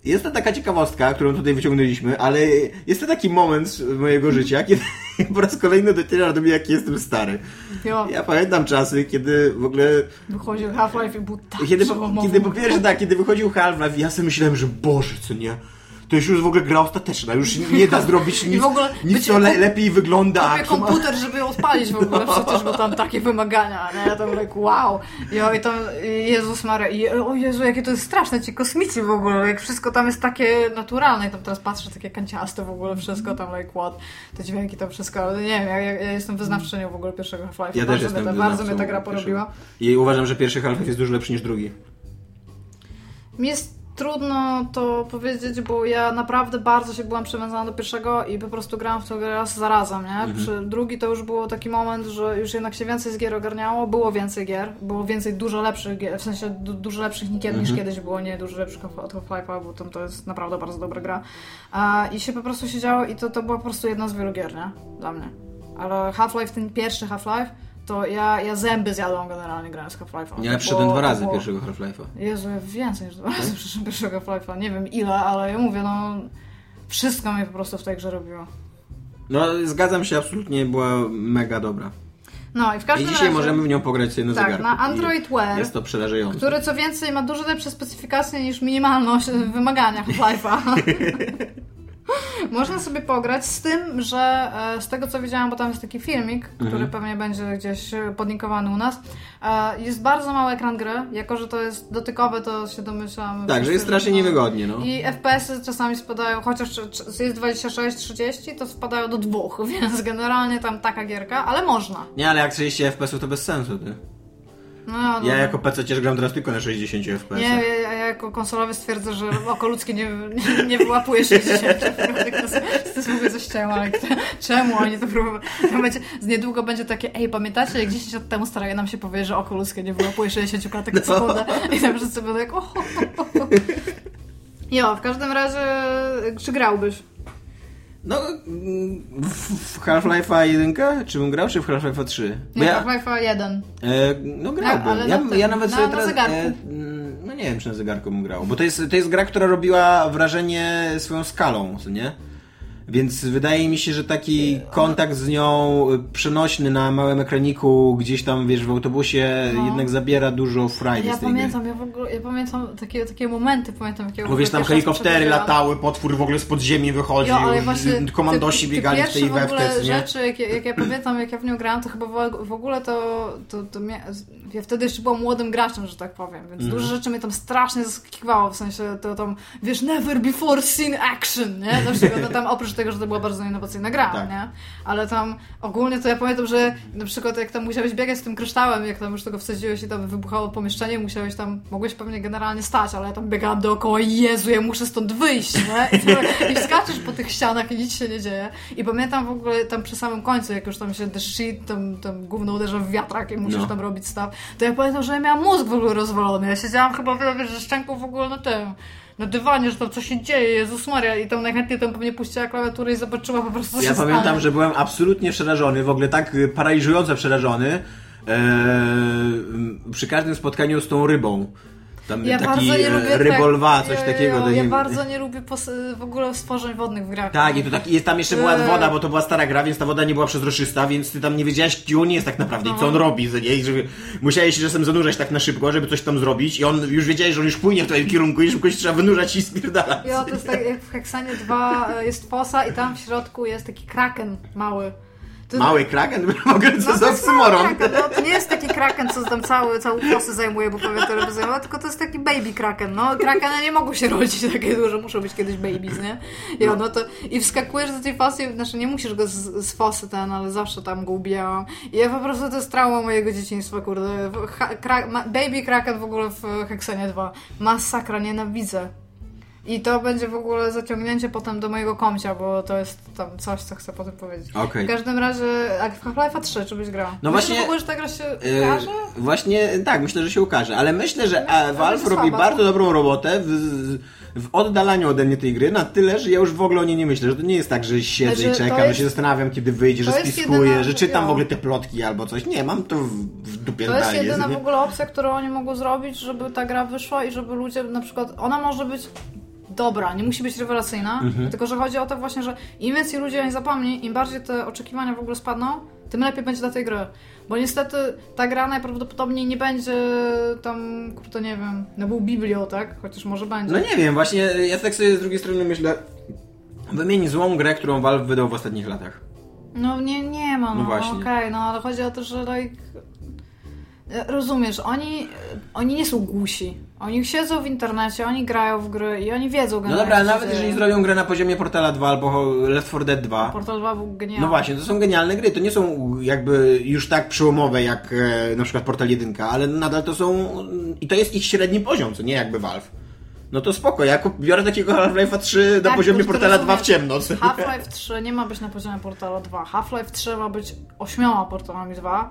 Jest to taka ciekawostka, którą tutaj wyciągnęliśmy, ale jest to taki moment mojego życia, kiedy po raz kolejny dociera do mnie, jaki jestem stary. Jo, Ja pamiętam czasy, kiedy w ogóle. wychodził Half-Life i był tak Kiedy po, kiedy po pierwsze tak, kiedy wychodził Half-Life, ja sobie myślałem, że Boże, co nie? To już już w ogóle gra ostateczna, już nie da zrobić nic, nic co le, lepiej wygląda. Kupię komputer, żeby ją odpalić w ogóle przecież, bo tam takie wymagania, nie? Ja tam like, wow. Jo, i tam, Jezus Maria, i, o Jezu, jakie to jest straszne, ci kosmici w ogóle, jak wszystko tam jest takie naturalne i tam teraz patrzę, takie kanciaste w ogóle, wszystko tam, like, what, te dźwięki, to wszystko, nie wiem, ja, ja, jestem wyznawczynią w ogóle pierwszego Half-Life'a, Ja też bardzo, jestem mnie, ta- bardzo mnie ta gra porobiła. I uważam, że pierwszy Half-Life jest dużo lepszy niż drugi. Jest trudno to powiedzieć, bo ja naprawdę bardzo się byłam przywiązana do pierwszego i po prostu grałam w to raz za razem, nie? Przy drugi to już było taki moment, że już jednak się więcej z gier ogarniało, było więcej gier, było więcej dużo lepszych gier, w sensie du dużo lepszych niż, niż kiedyś było, nie dużo lepszych od Half-Life'a, bo tam to jest naprawdę bardzo dobra gra. A, I się po prostu siedziało i to, to była po prostu jedna z wielu gier, nie? Dla mnie. Ale Half-Life, ten pierwszy Half-Life, to ja, ja zęby zjadłam generalnie grając Half-Life'a. Ja przyszedłem dwa razy było- pierwszego Half-Life'a. Jezu, więcej niż dwa razy przyszedłem pierwszego Half-Life'a. Nie wiem ile, ale ja mówię, no... Wszystko mnie po prostu w tej grze robiło. No, zgadzam się, absolutnie była mega dobra. No i w I każdym dzisiaj razie... możemy w nią pograć sobie na Tak, zegarku. na Android I Wear, Jest to przerażające. który co więcej ma dużo lepsze specyfikacje niż minimalność wymagania Half-Life'a. Można sobie pograć z tym, że e, z tego co widziałam, bo tam jest taki filmik, który Mhm. pewnie będzie gdzieś e, podlinkowany u nas, e, jest bardzo mały ekran gry, jako że to jest dotykowe, to się domyślam. Tak, że jest strasznie niewygodnie, no. I FPS-y czasami spadają, chociaż jest 26-30, to spadają do dwóch, więc generalnie tam taka gierka, ale można. Nie, ale jak 30 FPS to bez sensu, ty. No, no, Ja jako PC też gram teraz tylko na 60 FPS. Nie, ja, ja jako konsolowy stwierdzę, że oko ludzkie nie, nie, nie wyłapuje 60. To jest, to jest w ogóle coś czemu, oni to będzie, z niedługo będzie takie, ej, pamiętacie, jak 10 lat temu staraje nam się powie, że oko ludzkie nie wyłapuje 60 klatek No. sekundę i tam wszyscy będą jak, oho, Jo, w każdym razie, czy grałbyś? No, w, Half-Life'a 1 czy bym grał, czy w Half-Life'a 3? Nie, ja, Half-Life 1. e, no grałbym. ale ja, na ja nawet na- sobie na teraz... zegarku. mm, no nie wiem, czy na zegarku bym grał, bo to jest, to jest gra, która robiła wrażenie swoją skalą, co nie? Więc wydaje mi się, że taki kontakt z nią y, przenośny na małym ekraniku, gdzieś tam, wiesz, w autobusie, No. jednak zabiera dużo frajdy Ja z tej gry. pamiętam, ja w ogóle, ja pamiętam takie, takie momenty, pamiętam jakie Bo wiesz, tam helikoptery latały, potwór w ogóle spod ziemi wychodził, Jo, właśnie komandosi te, te biegali w pierwsze tej w ogóle wewce, nie? rzeczy, jak, ja- jak ja pamiętam, jak ja w nią grałam, to chyba w- ogóle to, to, to mia... ja wtedy jeszcze byłam młodym graczem, że tak powiem, więc Mhm. dużo rzeczy mnie tam strasznie zaskakiwało, w sensie to tam, wiesz, never before seen action, nie? Na przykład, no tam oprócz tego, że to była bardzo innowacyjna gra, Tak. nie? Ale tam ogólnie to ja pamiętam, że na przykład jak tam musiałeś biegać z tym kryształem, jak tam już tego wsadziłeś i tam wybuchało pomieszczenie, musiałeś tam, mogłeś pewnie generalnie stać, ale ja tam biegałam dookoła i Jezu, ja muszę stąd wyjść, nie? I, to, i skaczesz po tych ścianach i nic się nie dzieje. I pamiętam w ogóle tam przy samym końcu, jak już tam się the shit, tam, tam gówno uderza w wiatrak i musisz No. tam robić staw, to ja pamiętam, że ja miałam mózg w ogóle rozwalony. Ja siedziałam chyba, wiesz, że szczęką w ogóle na tym na dywanie, że tam co się dzieje, Jezus Maria i tam najchętniej tam pewnie puściła klawiaturę i zobaczyła po prostu co Ja pamiętam, stanie. że byłem absolutnie przerażony, w ogóle tak y, paraliżująco przerażony e, przy każdym spotkaniu z tą rybą. Tam Ja taki bardzo nie e, lubię rybolwa, tak, coś jo, takiego. Ja nie- bardzo nie lubię w ogóle stworzeń wodnych w grach. Tak, i to tak, jest tam jeszcze była Eee. woda, bo to była stara gra, więc ta woda nie była przezroczysta, więc ty tam nie wiedziałeś, gdzie on jest tak naprawdę i co No. on robi. że Nie? I żeby, musiałeś się czasem zanurzać tak na szybko, żeby coś tam zrobić i on już wiedziałeś, że on już płynie w twoim kierunku i szybko się trzeba wynurzać i spierdalać. Jo, to jest tak jak w Heksanie 2 e, jest fosa i tam w środku jest taki kraken mały. To- Mały kraken? Co No, to jest kraken, no, to nie jest taki kraken, co tam cały, całą fosę zajmuje, bo pewnie to robi zajmowa, tylko to jest taki baby kraken, no. Krakeny nie mogą się rodzić takie duże, muszą być kiedyś babies, nie? Jo, no to i wskakujesz do tej fosy, znaczy nie musisz go z, z fosy ten, ale zawsze tam go ubijałam. I ja po prostu, to jest trauma mojego dzieciństwa, kurde. Ha, ma, baby kraken w ogóle w Heksenie 2. Masakra, nienawidzę. I to będzie w ogóle zaciągnięcie potem do mojego komcia, bo to jest tam coś, co chcę potem powiedzieć. Okej. W każdym razie, jak w Half-Life 3, czy byś grał? No Myślisz właśnie- w ogóle, że ta gra się E, ukaże? Właśnie tak, myślę, że się ukaże, ale myślę, że Myślę, e, Valve robi słaba, bardzo dobrą robotę w, w oddalaniu ode mnie tej gry na tyle, że ja już w ogóle o niej nie myślę, że to nie jest tak, że siedzę Znaczy, i czekam, jest- że się zastanawiam, kiedy wyjdzie, że jest spiskuję, jedyna- że czytam ja. w ogóle te plotki albo coś. Nie, mam to w, w dupie To jest jedyna nie? w ogóle opcja, którą oni mogą zrobić, żeby ta gra wyszła i żeby ludzie na przykład. Ona może być dobra, nie musi być rewelacyjna, Mhm. tylko że chodzi o to właśnie, że im więcej ludzi o niej zapomni, im bardziej te oczekiwania w ogóle spadną, tym lepiej będzie dla tej gry. Bo niestety ta gra najprawdopodobniej nie będzie tam, kurde nie wiem, no był biblio, tak? Chociaż może będzie. No nie wiem, właśnie ja tak sobie z drugiej strony myślę, wymień złą grę, którą Valve wydał w ostatnich latach. No nie, nie ma, no, No właśnie. okej, no ale chodzi o to, że like, rozumiesz, oni, oni nie są głusi. Oni siedzą w internecie, oni grają w gry i oni wiedzą No generalnie, dobra, co nawet jeżeli zrobią grę na poziomie Portala 2 albo Left 4 Dead 2, Portal 2 był genialny. No właśnie, to są genialne gry. To nie są jakby już tak przełomowe jak e, na przykład Portal 1, ale nadal to są. I to jest ich średni poziom, co nie jakby Valve. No to spoko, ja kup- biorę takiego Half-Life'a 3 na Tak, poziomie tylko Portala 2 w ciemno. Half-Life 3 nie ma być na poziomie Portala 2. Half-Life 3 ma być ośmioma portalami 2,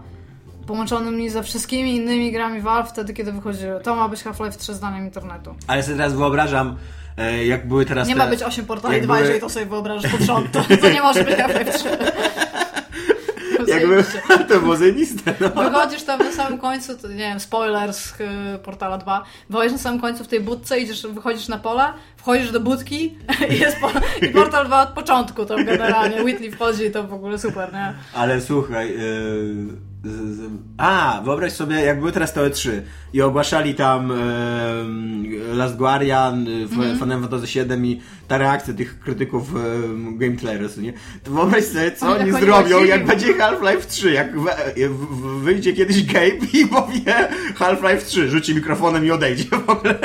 połączonymi ze wszystkimi innymi grami Valve wtedy, kiedy wychodziły. To ma być Half-Life 3 zdaniem internetu. Ale sobie teraz wyobrażam, e, jak były teraz Nie te... ma być 8 portali jak 2, były- jeżeli to sobie wyobrażasz pod rząd. To, to nie może być Half-Life 3. Jakby to było zajebiste, no. Wychodzisz tam na samym końcu, to, nie wiem, spoiler z y, Portala 2, wychodzisz na samym końcu w tej budce, idziesz, wychodzisz na pole, wchodzisz do budki i jest po, i Portal 2 od początku tam generalnie, Whitley wchodzi i to w ogóle super, nie? Ale słuchaj, e, z, z, a, wyobraź sobie, jak były teraz TOE3 i ogłaszali tam e, Last Guardian, mm -hmm. Final Fantasy VII i ta reakcja tych krytyków e, Game Trailers, nie? To wyobraź sobie, co oni, zrobią, jak będzie Half-Life 3, jak w, w, wyjdzie kiedyś Gabe i powie Half-Life 3, rzuci mikrofonem i odejdzie w ogóle.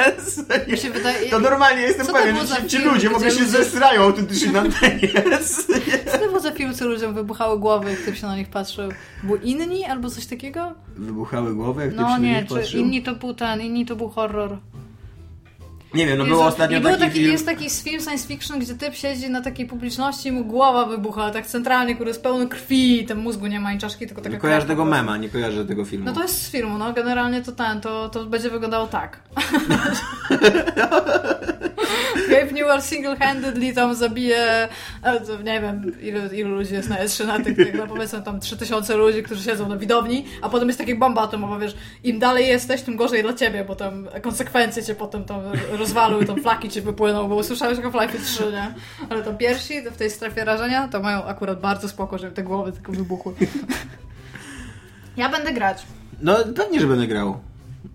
Wydaje, to normalnie jestem pewien, że ci, ci ludzie w ogóle się ludzie... zesrają autentycznie na antenie. Co to było za film, co ludziom wybuchały głowy, jak ktoś się na nich patrzył? Był inni albo coś takiego? Wybuchały głowy, jak no, nie, czy inni to był ten, inni to był horror. Nie wiem, no było ostatnio taki, taki film... Jest taki film science fiction, gdzie typ siedzi na takiej publiczności i mu głowa wybucha, tak centralnie, który jest pełny krwi, tam mózgu nie ma ani czaszki, tylko taka Nie kojarzę tego mema, nie kojarzę tego filmu. No to jest z filmu, no generalnie to ten, to, to będzie wyglądało tak. Gabe Newell single-handedly tam zabije, e, nie wiem, ilu, ilu ludzi jest na S3 na tych, no powiedzmy tam 3000 ludzi, którzy siedzą na widowni, a potem jest taka bomba atomowa, wiesz, im dalej jesteś, tym gorzej dla ciebie, bo tam konsekwencje cię potem tam rozwalują i tam flaki ci wypłyną, bo usłyszałeś o Flight 3, nie? Ale to pierwsi w tej strefie rażenia to mają akurat bardzo spoko, żeby te głowy tylko wybuchły. Ja będę grać. No pewnie, że będę grał.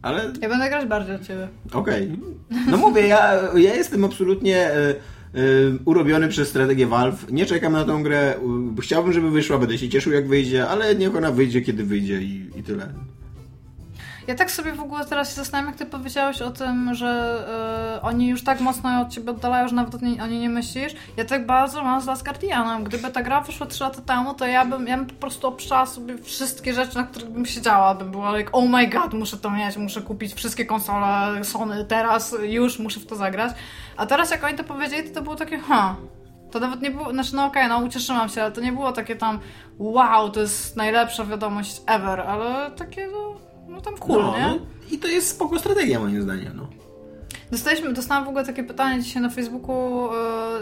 Ale... Ja będę grać bardziej od ciebie. Okej. Okay. No mówię, ja, ja jestem absolutnie y, y, urobiony przez strategię Valve. Nie czekam na tą grę. Chciałbym, żeby wyszła, będę się cieszył jak wyjdzie, ale niech ona wyjdzie, kiedy wyjdzie i, i tyle. Ja tak sobie w ogóle teraz się zastanawiam, jak ty powiedziałeś o tym, że y, oni już tak mocno od ciebie oddalają, że nawet o niej nie myślisz. Ja tak bardzo mam z Last Guardianem. Gdyby ta gra wyszła 3 lata temu, to ja bym, ja bym po prostu obszła sobie wszystkie rzeczy, na których bym siedziała. Bym była like, oh my god, muszę to mieć, muszę kupić wszystkie konsole Sony teraz, już muszę w to zagrać. A teraz jak oni to powiedzieli, to, to było takie, ha, to nawet nie było, znaczy no okej, okay, no ucieszyłam się, ale to nie było takie tam wow, to jest najlepsza wiadomość ever, ale takie no no tam cool, no, nie? No, I to jest spoko strategia moim zdaniem, no. Dostaliśmy, dostałam w ogóle takie pytanie dzisiaj na Facebooku,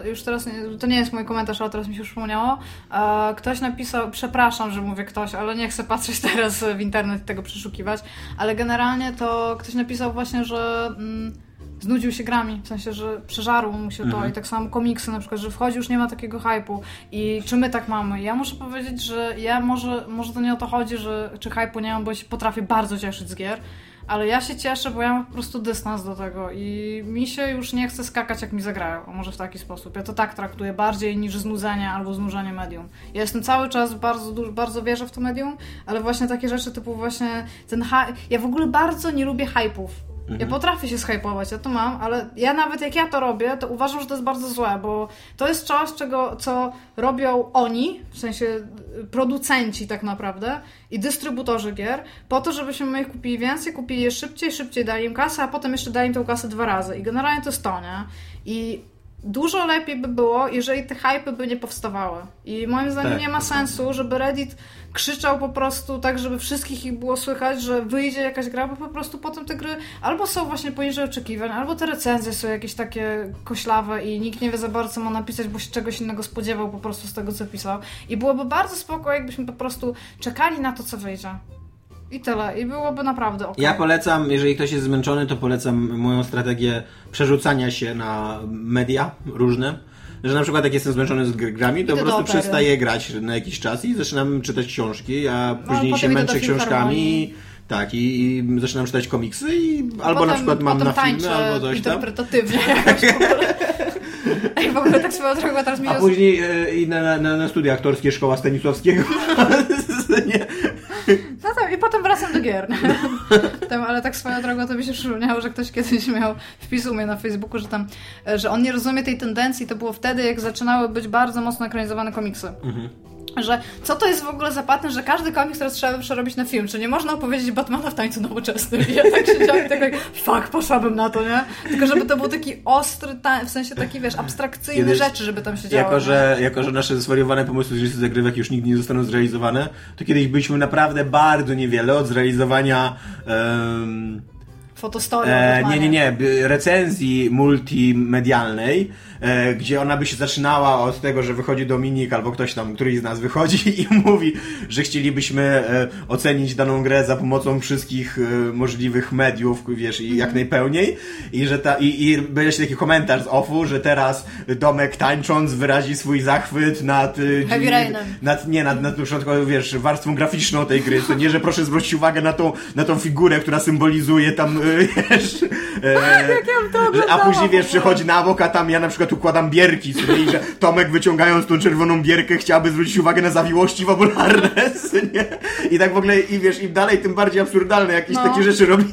e, już teraz, to nie jest mój komentarz, ale teraz mi się już przypomniało. E, ktoś napisał, przepraszam, że mówię ktoś, ale nie chcę patrzeć teraz w internet i tego przeszukiwać, ale generalnie to ktoś napisał właśnie, że... Mm, znudził się grami, w sensie, że przeżarło mu się to mhm. i tak samo komiksy na przykład, że wchodzi już nie ma takiego hypu i czy my tak mamy? Ja muszę powiedzieć, że ja może, może to nie o to chodzi, że czy hypu nie mam, bo się potrafię bardzo cieszyć z gier, ale ja się cieszę, bo ja mam po prostu dystans do tego i mi się już nie chce skakać, jak mi zagrają, a może w taki sposób. Ja to tak traktuję bardziej niż znudzenie albo znużenie medium. Ja jestem cały czas bardzo, bardzo wierzę w to medium, ale właśnie takie rzeczy typu właśnie ten hype... Ja w ogóle bardzo nie lubię hypów Mhm. Ja potrafię się shypować, ja to mam, ale ja nawet jak ja to robię, to uważam, że to jest bardzo złe, bo to jest coś, czego, co robią oni, w sensie y, producenci tak naprawdę i dystrybutorzy gier, po to, żebyśmy my ich kupili więcej, kupili je szybciej, szybciej dali im kasę, a potem jeszcze dali im tę kasę dwa razy. I generalnie to jest to, nie? I dużo lepiej by było, jeżeli te hypy by nie powstawały. I moim zdaniem tak, nie ma sensu, żeby Reddit krzyczał po prostu tak, żeby wszystkich ich było słychać, że wyjdzie jakaś gra, bo po prostu potem te gry albo są właśnie poniżej oczekiwań, albo te recenzje są jakieś takie koślawe i nikt nie wie za bardzo, co ma napisać, bo się czegoś innego spodziewał po prostu z tego, co pisał. I byłoby bardzo spoko, jakbyśmy po prostu czekali na to, co wyjdzie. I tyle. I byłoby naprawdę ok. Ja polecam, jeżeli ktoś jest zmęczony, to polecam moją strategię przerzucania się na media różne. Że na przykład jak jestem zmęczony z grami, to po prostu przestaję grać na jakiś czas i zaczynam czytać książki, a no, później no, się męczę książkami. Tak, i, i, zaczynam czytać komiksy i albo potem, na przykład mam na filmy, albo coś tam. interpretatywnie. Ej, w ogóle tak swoją drogą teraz mi A później e, i na, na, na studia aktorskie Szkoła Stanisławskiego. nie, no tak, i potem wracam do gier. tam, ale tak swoją drogą to mi się przypomniało, że ktoś kiedyś miał wpis u mnie na Facebooku, że tam, że on nie rozumie tej tendencji. To było wtedy, jak zaczynały być bardzo mocno ekranizowane komiksy. Mhm że co to jest w ogóle za patent, że każdy komiks teraz trzeba przerobić na film, czy nie można opowiedzieć Batmana w tańcu nowoczesnym. I ja tak siedziałam i tak jak, fuck, poszłabym na to, nie? Tylko żeby to był taki ostry, w sensie taki, wiesz, abstrakcyjny Kiedyś, rzeczy, żeby tam się działo. Jako że, jako, że nasze zwariowane pomysły z zagrywek już nigdy nie zostaną zrealizowane, to kiedyś byliśmy naprawdę bardzo niewiele od zrealizowania um, fotostory. E, nie, nie, nie, recenzji multimedialnej, gdzie ona by się zaczynała od tego, że wychodzi Dominik albo ktoś tam, któryś z nas wychodzi i mówi, że chcielibyśmy e, ocenić daną grę za pomocą wszystkich e, możliwych mediów, wiesz, i jak najpełniej. I że ta, i, i będzie taki komentarz z offu, że teraz Domek tańcząc wyrazi swój zachwyt nad e, Heavy Rainem. nad, nie, nad, nad na przykład, wiesz, warstwą graficzną tej gry, to nie, że proszę zwrócić uwagę na tą, na tą figurę, która symbolizuje tam, e, wiesz, e, to a później, wiesz, przychodzi na bok, a tam ja na przykład układam bierki, sobie, i że Tomek wyciągając tą czerwoną bierkę chciałby zwrócić uwagę na zawiłości fabularne, nie? I tak w ogóle, i wiesz, im dalej, tym bardziej absurdalne jakieś No. takie rzeczy robimy.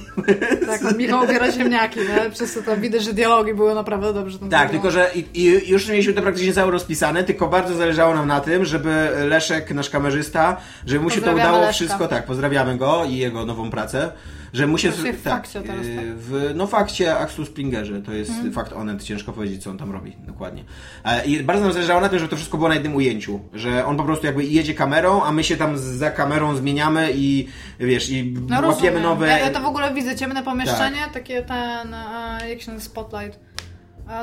Tak, Michał obiera ziemniaki, nie? Przez to tam widać, że dialogi były naprawdę dobrze. tam Tak, tylko że i, i już mieliśmy to praktycznie całe rozpisane, tylko bardzo zależało nam na tym, żeby Leszek, nasz kamerzysta, żeby mu się to udało Leszka. wszystko, tak, pozdrawiamy go i jego nową pracę, że mu się... W fakcie teraz, y, tak? W, no fakcie Axel Springerze, to jest Mhm. fakt onet, ciężko powiedzieć, co on tam robi, dokładnie. E, I bardzo nam zależało na tym, żeby to wszystko było na jednym ujęciu, że on po prostu jakby jedzie kamerą, a my się tam za kamerą zmieniamy i wiesz, i No łapiemy rozumiem. nowe... Ja, ja to w ogóle widzę, ciemne pomieszczenie, takie ten, e, jak się nazywa, spotlight.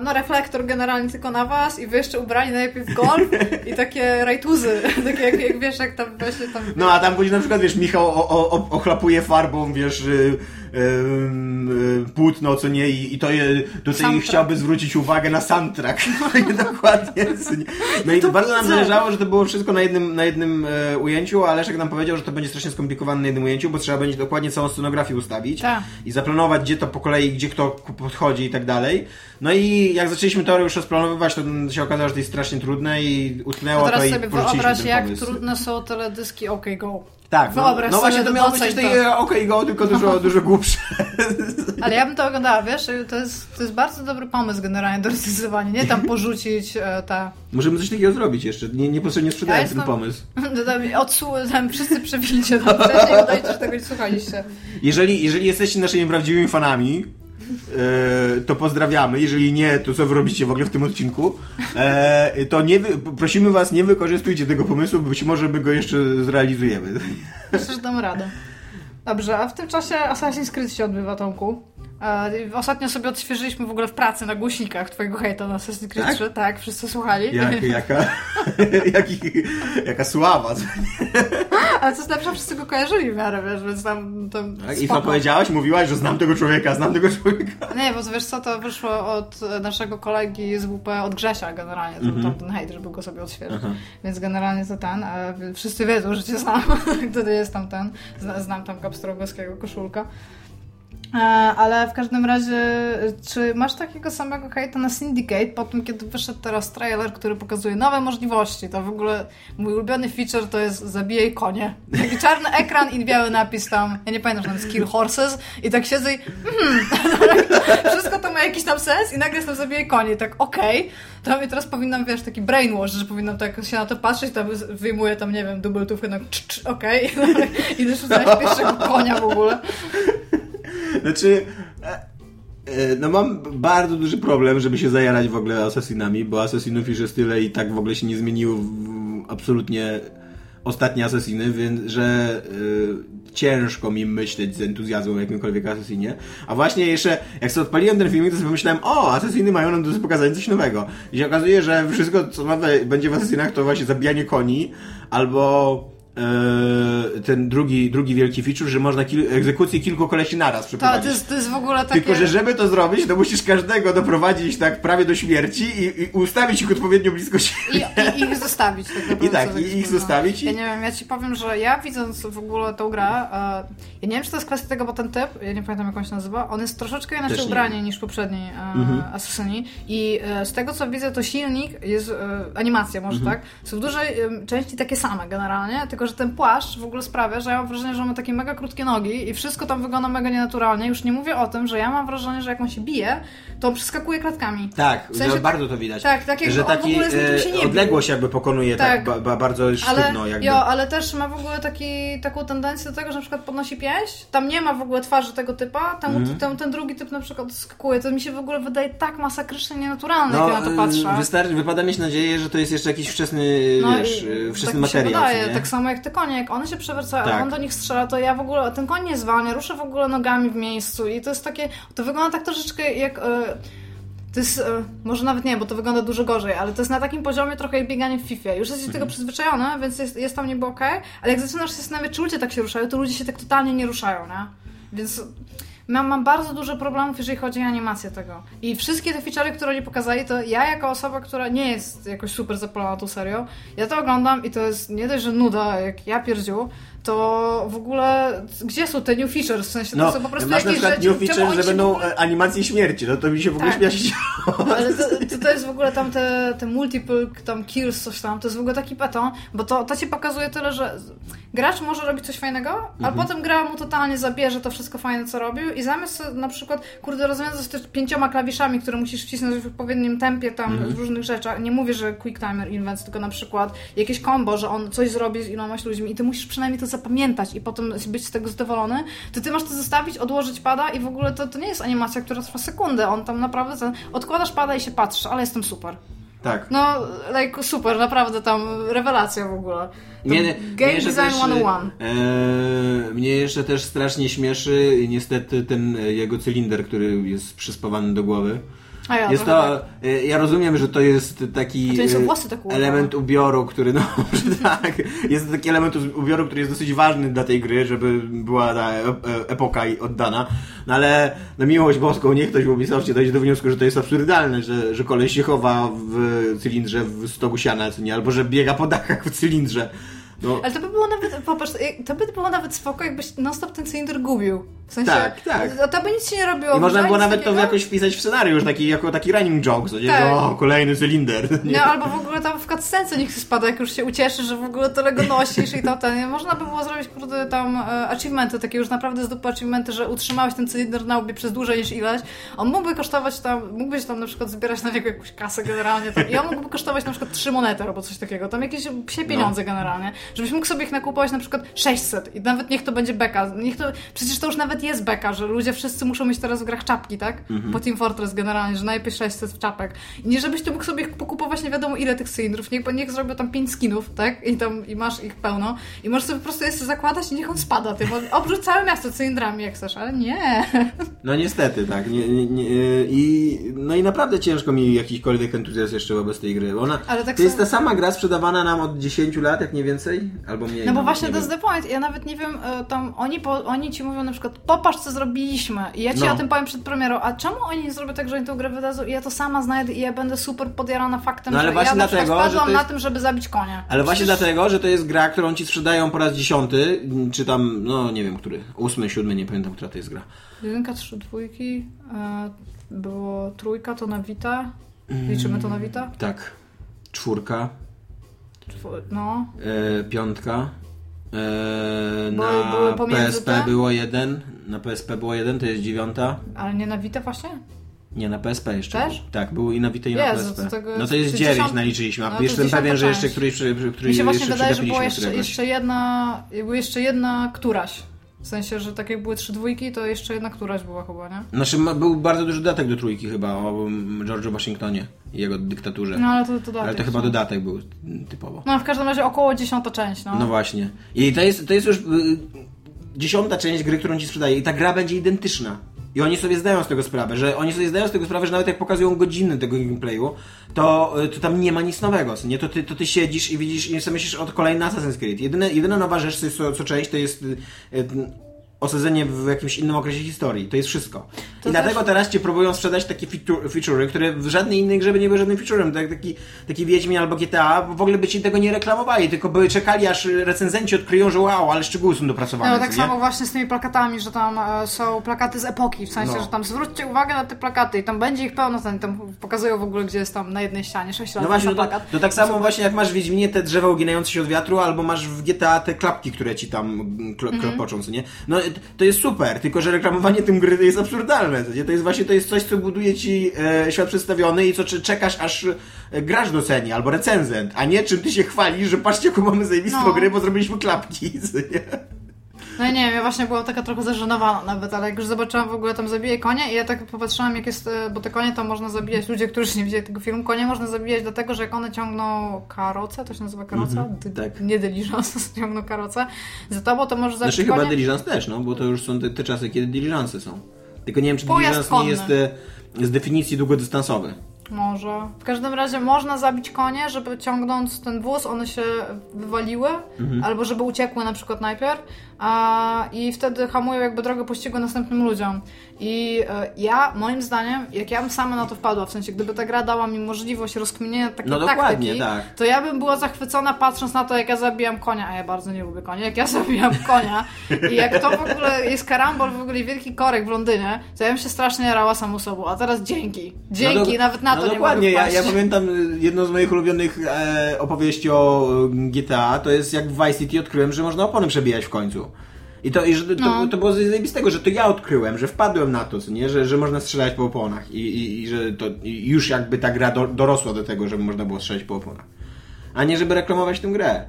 No reflektor generalnie tylko na was i wy jeszcze ubrani najlepiej w golf i takie rajtuzy, takie jak, jak wiesz, jak tam właśnie tam... No a tam później na przykład, wiesz, Michał o, o, o, ochlapuje farbą, wiesz, y, płótno, co nie, i, i to je, tutaj chciałby zwrócić uwagę na soundtrack. Dokładnie. co nie. No i To bardzo nam zależało, że to było wszystko na jednym, na jednim e, ujęciu, a Leszek nam powiedział, że to będzie strasznie skomplikowane na jednym ujęciu, bo trzeba będzie dokładnie całą scenografię ustawić Tak. i zaplanować, gdzie to po kolei, gdzie kto podchodzi i tak dalej. No i jak zaczęliśmy to już rozplanowywać, to się okazało, że to jest strasznie trudne i utknęło To to, teraz i sobie porzuciliśmy wyobraź, jak pomysł. trudne są teledyski OK Go. Tak, no, Wyobraź no właśnie to miało być też tej OK Go, tylko dużo, dużo głupsze. Ale ja bym to oglądała, wiesz, to jest, to jest bardzo dobry pomysł generalnie do recenzowania. Nie tam porzucić e, te... Możemy coś takiego zrobić jeszcze. Nie, niepotrzebnie sprzedałem Ja ten pomysł. Tam wszyscy przewincie tam wcześniej, udajcie, że tego nie słuchaliście. Jeżeli, jeżeli jesteście naszymi prawdziwymi fanami, to pozdrawiamy. Jeżeli nie, to co wy robicie w ogóle w tym odcinku? E, to nie wy, prosimy was, nie wykorzystujcie tego pomysłu, bo być może my go jeszcze zrealizujemy. Myślę, że dam radę. Dobrze, a w tym czasie Assassin's Creed się odbywa, Tomku. E, Ostatnio sobie odświeżyliśmy w ogóle w pracy na głośnikach twojego hejta na Assassin's Creed Tak? 3. Tak, wszyscy słuchali. Jak, jaka, jaki, jaka sława. Ale co lepsze, wszyscy go kojarzyli w miarę, wiesz, więc tam... tam Tak? I co powiedziałaś? Mówiłaś, że znam tego człowieka, znam tego człowieka. Nie, bo wiesz co, to wyszło od naszego kolegi z WP, od Grzesia generalnie, to Mhm. tam ten hejt, żeby go sobie odświeżyć. Aha. Więc generalnie to ten, wszyscy wiedzą, że cię znam, wtedy jest tam ten, zna- znam tam Kapstrogowskiego koszulka. E, Ale w każdym razie, czy masz takiego samego hejta na Syndicate po tym, kiedy wyszedł teraz trailer, który pokazuje nowe możliwości? To w ogóle mój ulubiony feature to jest zabijaj konie. Taki czarny ekran i biały napis tam, ja nie pamiętam, że tam jest kill horses i tak siedzę i hmm, wszystko to ma jakiś tam sens i nagle jest tam zabijaj konie. I tak okej, to mi teraz powinnam, wiesz, taki brainwash, że powinnam tak się na to patrzeć, tam wyjmuję tam, nie wiem, dubeltówkę, no okej i idę szukać pierwszego konia w ogóle. Znaczy, e, e, no mam bardzo duży problem, żeby się zajarać w ogóle Assassinami, bo Assassinów już jest tyle i tak w ogóle się nie zmieniło absolutnie ostatnie Assassiny, więc że e, ciężko mi myśleć z entuzjazmem o jakimkolwiek Assassinie. A właśnie jeszcze, jak sobie odpaliłem ten filmik, to sobie pomyślałem, o, Assassiny mają nam do pokazania coś nowego. I się okazuje, że wszystko, co nowe będzie w Assassinach, to właśnie zabijanie koni, albo ten drugi, drugi wielki feature, że można kil- egzekucję kilku kolesi naraz To, przeprowadzić. to, jest, to jest w ogóle takie... Tylko, że żeby to zrobić, to musisz każdego doprowadzić tak prawie do śmierci i, i ustawić ich odpowiednio blisko siebie. I, I ich zostawić tak. I tak, i ich wspomniałam. zostawić i- Ja nie wiem, ja ci powiem, że ja widząc w ogóle tą grę, e, ja nie wiem, czy to jest kwestia tego, bo ten typ, ja nie pamiętam jak on się nazywa, on jest troszeczkę inaczej ubrany niż poprzedni e, Mhm. I e, z tego co widzę, to silnik jest, animacja może Mhm. tak, są w dużej części takie same generalnie, tylko że ten płaszcz w ogóle sprawia, że ja mam wrażenie, że on ma takie mega krótkie nogi i wszystko tam wygląda mega nienaturalnie. Już nie mówię o tym, że ja mam wrażenie, że jak on się bije, to on przeskakuje klatkami. Tak, W sensie bardzo to widać. tak, tak jakby że taki e, odległość jakby pokonuje tak, Tak. ba, ba, bardzo Ale, sztywno jakby. jo, ale też ma w ogóle taki, taką tendencję do tego, że na przykład podnosi pięść, tam nie ma w ogóle twarzy tego typa, tam, Mhm. ten, ten drugi typ na przykład skakuje. To mi się w ogóle wydaje tak masakrycznie nienaturalne, jak ja na to patrzę. wystarczy, wypada mieć nadzieję, że to jest jeszcze jakiś wczesny, No wiesz, e, wczesny tak materiał. wydaje. nie? Tak samo jak te konie, jak one się przewracają, Tak. a on do nich strzela, to ja w ogóle, ten koń nie zwalnia, ruszę w ogóle nogami w miejscu i to jest takie, to wygląda tak troszeczkę jak... E, to jest, e, może nawet nie, bo to wygląda dużo gorzej, ale to jest na takim poziomie trochę jak bieganie w FIFA. Już jesteś do tego przyzwyczajony, więc jest, jest tam niby okej, ale jak zaczynasz się zastanawiać, czy ludzie tak się ruszają, to ludzie się tak totalnie nie ruszają, nie? Więc mam, mam bardzo dużo problemów, jeżeli chodzi o animację tego. I wszystkie te feature'y, które oni pokazali, to ja jako osoba, która nie jest jakoś super zapalona tą serią, ja to oglądam i to jest nie dość, że nuda, jak ja pierdziu, to w ogóle gdzie są te new features? W sensie to No, są po prostu masz na jakieś przykład rzeczy, new czemu feature, oni że będą ogóle- e, animacje śmierci, no to mi się w ogóle Tak. śmiać chciało. ale to, to, to jest w ogóle tam te, te multiple tam kills, coś tam, to jest w ogóle taki beton, bo to, to ci pokazuje tyle, że gracz może robić coś fajnego, a Mhm. potem gra mu totalnie zabierze to wszystko fajne, co robił i zamiast sobie na przykład, kurde, rozwiązać to pięcioma klawiszami, które musisz wcisnąć w odpowiednim tempie tam Mhm. w różnych rzeczach, nie mówię, że quick timer invents, tylko na przykład jakieś combo, że on coś zrobi z ilomaś ludźmi i ty musisz przynajmniej to zapamiętać i potem być z tego zadowolony, to ty masz to zostawić, odłożyć pada i w ogóle to, to nie jest animacja, która trwa sekundę, on tam naprawdę ten, odkładasz pada i się patrzysz, ale jestem super. Tak. No, like, super, naprawdę tam rewelacja w ogóle. To Mnie, Game Design też, 101. E, mnie jeszcze też strasznie śmieszy niestety ten jego cylinder, który jest przyspawany do głowy. Ja Jest to, tak. ja rozumiem, że to jest taki to e, włosy tak element ubioru, który, no, tak, jest to taki element ubioru, który jest dosyć ważny dla tej gry, żeby była ta e- e- epoka oddana, no ale na miłość boską niech ktoś w Ubisoftie dojdzie do wniosku, że to jest absurdalne, że, że koleś się chowa w cylindrze w stogu siana, nie, albo że biega po dachach w cylindrze. No, Ale to by było nawet, popatrz, to by było nawet spoko, jakbyś non-stop ten cylinder gubił. W sensie, Tak, tak. To, to by nic się nie robiło. I można było nawet to takiego. jakoś wpisać w scenariusz, taki, jako taki running joke, co nie? Tak. Że, o, kolejny cylinder. Nie? No albo w ogóle tam w cutscence niech spada, jak już się ucieszy, że w ogóle tyle go nosisz i to ten. Można by było zrobić kurde tam e, achievementy, takie już naprawdę z dupy achievementy, że utrzymałeś ten cylinder na łbie przez dłużej niż ileś. On mógłby kosztować tam, mógłbyś tam na przykład zbierać na niego jakąś kasę generalnie tam, i on mógłby kosztować na przykład 3 monety albo coś takiego, tam jakieś psie pieniądze generalnie, żebyś mógł sobie ich nakupować na przykład 600 i nawet niech to będzie beka. Niech to, przecież to już nawet jest beka, że ludzie wszyscy muszą mieć teraz w grach czapki, tak? Po Team Fortress generalnie, że najpierw 600 czapek. I nie żebyś ty mógł sobie pokupować nie wiadomo ile tych cylindrów, niech, niech zrobią tam 5 skinów, tak? I tam i masz ich pełno. I możesz sobie po prostu jeszcze zakładać i niech on spada tym. Obrzuć całe miasto cylindrami jak chcesz, ale nie. No niestety, tak. Nie, nie, nie, i, no i naprawdę ciężko mi jakikolwiek entuzjazm jeszcze wobec tej gry. Ona, Ale tak to jest ta sama gra sprzedawana nam od 10 lat, jak nie więcej? Albo mniej. No bo właśnie nie to jest the point. Ja nawet nie wiem, e, tam oni, po, oni ci mówią na przykład, popatrz co zrobiliśmy. I ja ci No. o tym powiem przed premierą. A czemu oni nie zrobią tak, że oni tę grę wydadzą i ja to sama znajdę i ja będę super podjarana faktem, No ale że właśnie ja na dlatego, że spadłam to jest- na tym, żeby zabić konia. Ale właśnie Przecież- dlatego, że to jest gra, którą ci sprzedają po raz dziesiąty, czy tam, no nie wiem, który, ósmy, siódmy, nie pamiętam, która to jest gra. Jedynka, trzy, dwójki, e, było trójka, to na Vita. Liczymy to na Vita? Tak. Czwórka, No. e, piątka. Były- na były PSP te? było jeden, na PSP było jeden, to jest dziewiąta. Ale nie na Vita właśnie? Nie, na PSP jeszcze. Też? Był. Tak, był i na Vita i na Jezu, PSP. to tego no to jest jest 9 dziesiąt- naliczyliśmy, a no jestem pewien, że jeszcze któryś, przy- przy- który Mi się właśnie wydaje, że była jeszcze, jeszcze jedna, była jeszcze jedna któraś. W sensie, że tak jak były trzy dwójki, to jeszcze jedna któraś była chyba, nie? Znaczy był bardzo duży dodatek do trójki chyba o George'u Waszyngtonie i jego dyktaturze. No ale to dodatek. Ale to chyba no. dodatek był typowo. No w każdym razie około dziesiąta część, no. No właśnie. I to jest, to jest już y, dziesiąta część gry, którą ci sprzedaje i ta gra będzie identyczna. I oni sobie zdają z tego sprawę, że oni sobie zdają z tego sprawę, że nawet jak pokazują godziny tego gameplayu, to, y, to tam nie ma nic nowego. Nie, to ty, to ty siedzisz i widzisz i sobie myślisz od kolejny Assassin's Creed. Jedyne, jedyna nowa rzecz, co, co, część, to jest y, y, osadzenie w jakimś innym okresie historii. To jest wszystko. To I też- dlatego teraz ci próbują sprzedać takie feature, feature'y, które w żadnej innej grze by nie były żadnym featurem. Tak, taki, taki Wiedźmin albo GTA w ogóle by ci tego nie reklamowali, tylko by czekali aż recenzenci odkryją, że wow, ale szczegóły są dopracowane. No tak samo właśnie z tymi plakatami, że tam e, są plakaty z epoki, w sensie, No. że tam zwróćcie uwagę na te plakaty i tam będzie ich pełno, ten, tam pokazują w ogóle, gdzie jest tam na jednej ścianie sześć razy No właśnie, no to, plakat. to tak samo właśnie jak masz w Wiedźminie te drzewa uginające się od wiatru, albo masz w GTA te klapki, które ci tam mm, klo, Mhm. klopoczą, co nie? No to jest super, tylko że reklamowanie tym gry jest absurdalne, nie? To jest właśnie to jest coś, co buduje ci e, świat przedstawiony i co czy- czekasz, aż e, gracz doceni, albo recenzent, a nie czym ty się chwalisz, że patrzcie, jaką mamy zajebistą No. grę, bo zrobiliśmy klapki, nie? No nie wiem, ja właśnie byłam taka trochę zażenowana nawet, ale jak już zobaczyłam w ogóle tam zabije konie i ja tak popatrzyłam jak jest, e, bo te konie tam można zabijać, ludzie, którzy nie widzieli tego filmu, konie można zabijać dlatego, że jak one ciągną karocę, to się nazywa karoca? Mhm, Dy- tak. Nie dyliżans, ciągną karocę. Za tobą to możesz zabić Znaczy chyba konie. diligence też, no, bo to już są te, te czasy, kiedy diligence są. Tylko nie wiem, czy diligence nie jest e, z definicji długodystansowy. Może. W każdym razie można zabić konie, żeby ciągnąc ten wóz, one się wywaliły, Mhm. albo żeby uciekły na przykład najpierw, a, i wtedy hamują jakby drogę pościgu następnym ludziom. I e, ja, moim zdaniem, jak ja bym sama na to wpadła, w sensie gdyby ta gra dała mi możliwość rozkminienia takiej No dokładnie, taktyki, tak. to ja bym była zachwycona patrząc na to, jak ja zabijam konia, a ja bardzo nie lubię konia, jak ja zabijam konia i jak to w ogóle jest karambol, w ogóle wielki korek w Londynie, to ja bym się strasznie jarała samą sobą, a teraz dzięki. Dzięki, No nawet na no to nie dokładnie, mogę ja, wpaść. ja pamiętam y, jedną z moich ulubionych e, opowieści o e, GTA, to jest jak w Vice City odkryłem, że można opony przebijać w końcu. I to, i że to, No. to było z zajebistego, że to ja odkryłem, że wpadłem na to, co nie? Że, że można strzelać po oponach i, i, i że to i już jakby ta gra do, dorosła do tego, żeby można było strzelać po oponach. A nie żeby reklamować tę grę.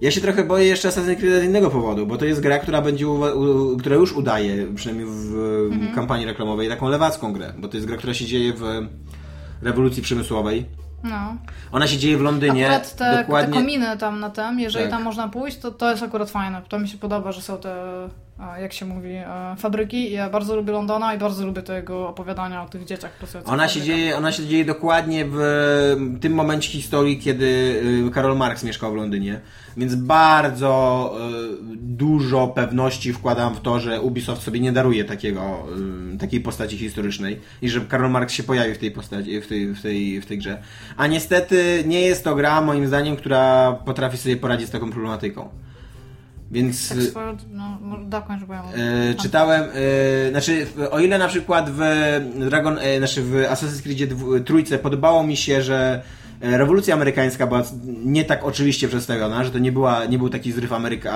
Ja się trochę boję jeszcze Assassin's Creed z innego powodu, bo to jest gra, która będzie, u, która już udaje, przynajmniej w Mhm. kampanii reklamowej, taką lewacką grę, bo to jest gra, która się dzieje w rewolucji przemysłowej. No. Ona się dzieje w Londynie, Akurat te, te dokładnie. kominy tam na tym, jeżeli Tak. tam można pójść, to to jest akurat fajne. To mi się podoba, że są te, jak się mówi, e, fabryki. Ja bardzo lubię Londona i bardzo lubię tego opowiadania o tych dzieciach pracujących Ona się, fabrykach. dzieje, ona się dzieje dokładnie w tym momencie historii, kiedy y, Karol Marx mieszkał w Londynie. Więc bardzo y, dużo pewności wkładam w to, że Ubisoft sobie nie daruje takiego, y, takiej postaci historycznej i że Karol Marx się pojawi w tej postaci, w tej, w tej, w tej grze. A niestety nie jest to gra, moim zdaniem, która potrafi sobie poradzić z taką problematyką. Więc. Tak swoją, no, dokończ, bo ja. E, czytałem, e, znaczy, o ile na przykład w Dragon, e, znaczy w Assassin's Creed dwu- trójce podobało mi się, że e, rewolucja amerykańska była nie tak oczywiście przedstawiona, że to nie, była, nie był taki zryw Ameryka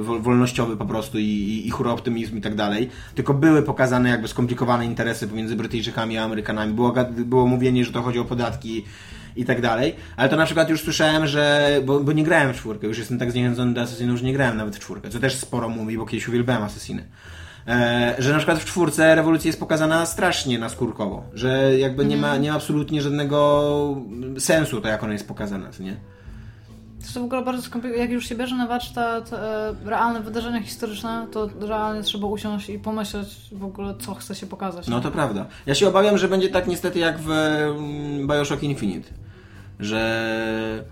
wol- wolnościowy po prostu i, i, i hura optymizm i tak dalej, tylko były pokazane jakby skomplikowane interesy pomiędzy Brytyjczykami a Amerykanami. Było, było mówienie, że to chodzi o podatki i tak dalej, ale to na przykład już słyszałem, że, bo, bo nie grałem w czwórkę, już jestem tak zniechęcony do Assassinów, że nie grałem nawet w czwórkę, co też sporo mówi, bo kiedyś uwielbiałem Assassiny. E, że na przykład w czwórce rewolucja jest pokazana strasznie naskórkowo, że jakby nie, ma, nie ma absolutnie żadnego sensu to, jak ona jest pokazana, co nie? To jest w ogóle bardzo skomplikowane. Jak już się bierze na warsztat e, realne wydarzenia historyczne, to realnie trzeba usiąść i pomyśleć w ogóle, co chce się pokazać. No to prawda. Ja się obawiam, że będzie tak niestety jak w mm, Bioshock Infinite, że...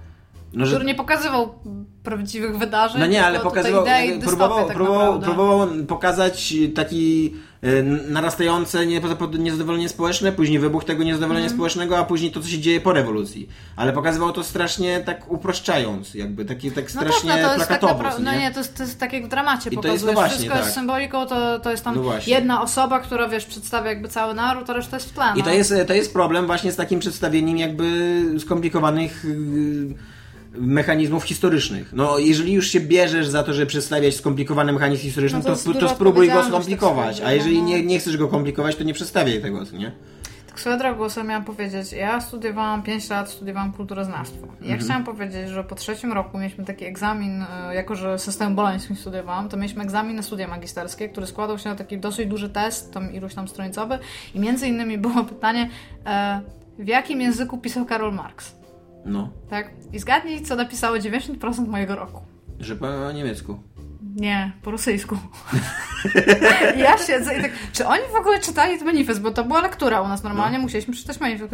No, że Który nie pokazywał prawdziwych wydarzeń. No nie, ale pokazywał, próbował, tak próbował, próbował pokazać taki narastające niepozapod- niezadowolenie społeczne, później wybuch tego niezadowolenia Mhm. społecznego, a później to, co się dzieje po rewolucji. Ale pokazywał to strasznie tak uproszczając, jakby taki, tak No strasznie tak, no to jest tak plakatowo. naprawdę, co no nie, to jest, to jest tak jak w dramacie I to pokazujesz. jest, no właśnie, Wszystko tak. jest symboliką, to, to jest tam No jedna osoba, która wiesz, przedstawia jakby cały naród, a reszta jest w tle. I no. to jest, to jest problem właśnie z takim przedstawieniem jakby skomplikowanych yy, mechanizmów historycznych. No, jeżeli już się bierzesz za to, żeby przedstawiać skomplikowany mechanizm historyczny, No to to, to, spróbuj go skomplikować. A jeżeli no. nie, nie chcesz go komplikować, to nie przedstawiaj tego, nie? Tak swoją drogą sobie miałam powiedzieć, ja studiowałam 5 lat, studiowałam kulturoznawstwo. I Mhm. ja chciałam powiedzieć, że po trzecim roku mieliśmy taki egzamin, e, jako że system boloński studiowałam, to mieliśmy egzamin na studia magisterskie, który składał się na taki dosyć duży test, tam iluś tam stronicowy i między innymi było pytanie, e, w jakim języku pisał Karol Marx? No, Tak? I zgadnij, co napisało 90% mojego roku. że po niemiecku. Nie, po rosyjsku. Ja siedzę i tak, czy oni w ogóle czytali ten manifest, bo to była lektura u nas normalnie, musieliśmy przeczytać manifest,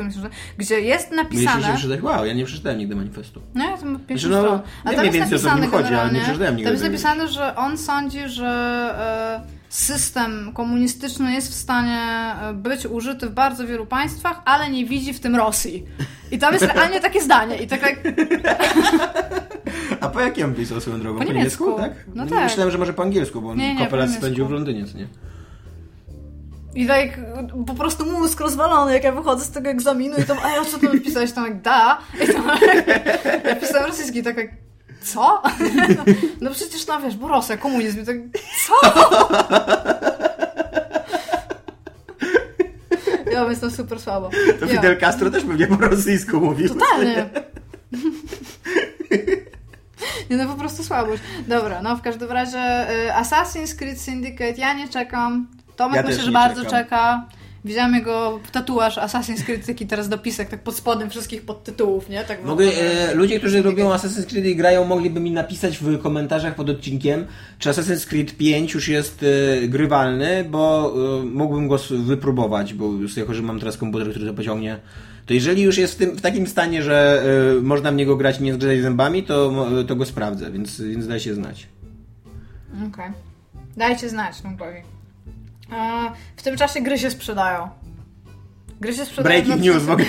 gdzie jest napisane... przeczytać, wow, ja nie przeczytałem nigdy manifestu. No, ja to ma pięć Znaczy, no. A tam jest napisane chodzi, ale nie przeczytałem nigdy tam jest napisane, że on sądzi, że e, system komunistyczny jest w stanie e, być użyty w bardzo wielu państwach, ale nie widzi w tym Rosji. I tam jest realnie takie zdanie. I tak jak A po jakim pisał swoją drogą? Po niemiecku. tak? No tak. Myślałem, że może po angielsku, bo on Nie, nie, kopę po niemiecku. spędził w Londynie, co nie? I tak po prostu mózg rozwalony, jak ja wychodzę z tego egzaminu i tam, a ja co tu napisałeś? Tam jak da. I tam, ja pisałem rosyjski, tak jak, co? No przecież no wiesz, bo Rosja, komunizm. Tak, co? Ja jestem super słabo. To Ja. Fidel Castro też pewnie po rosyjsku mówił. Totalnie. Nie no, po prostu słabo. słabość. Dobra, no w każdym razie y, Assassin's Creed Syndicate ja nie czekam. Tomek Ja myślę, że bardzo czekam. czeka. Widziałam jego tatuaż Assassin's Creed, taki teraz dopisek, tak pod spodem wszystkich podtytułów, nie? Tak wygląda. e, ludzie, którzy lubią Assassin's Creed i grają, mogliby mi napisać w komentarzach pod odcinkiem, czy Assassin's Creed 5 już jest e, grywalny, bo e, mógłbym go wypróbować, bo już jako, że mam teraz komputer, który to pociągnie. To jeżeli już jest w, tym, w takim stanie, że e, można w niego grać i nie zgrzać zębami, to, mo- to go sprawdzę, więc, więc daj się znać. Okej. Dajcie znać, no powie. W tym czasie gry się sprzedają. Gry się sprzedają. Breaking na news w ogóle.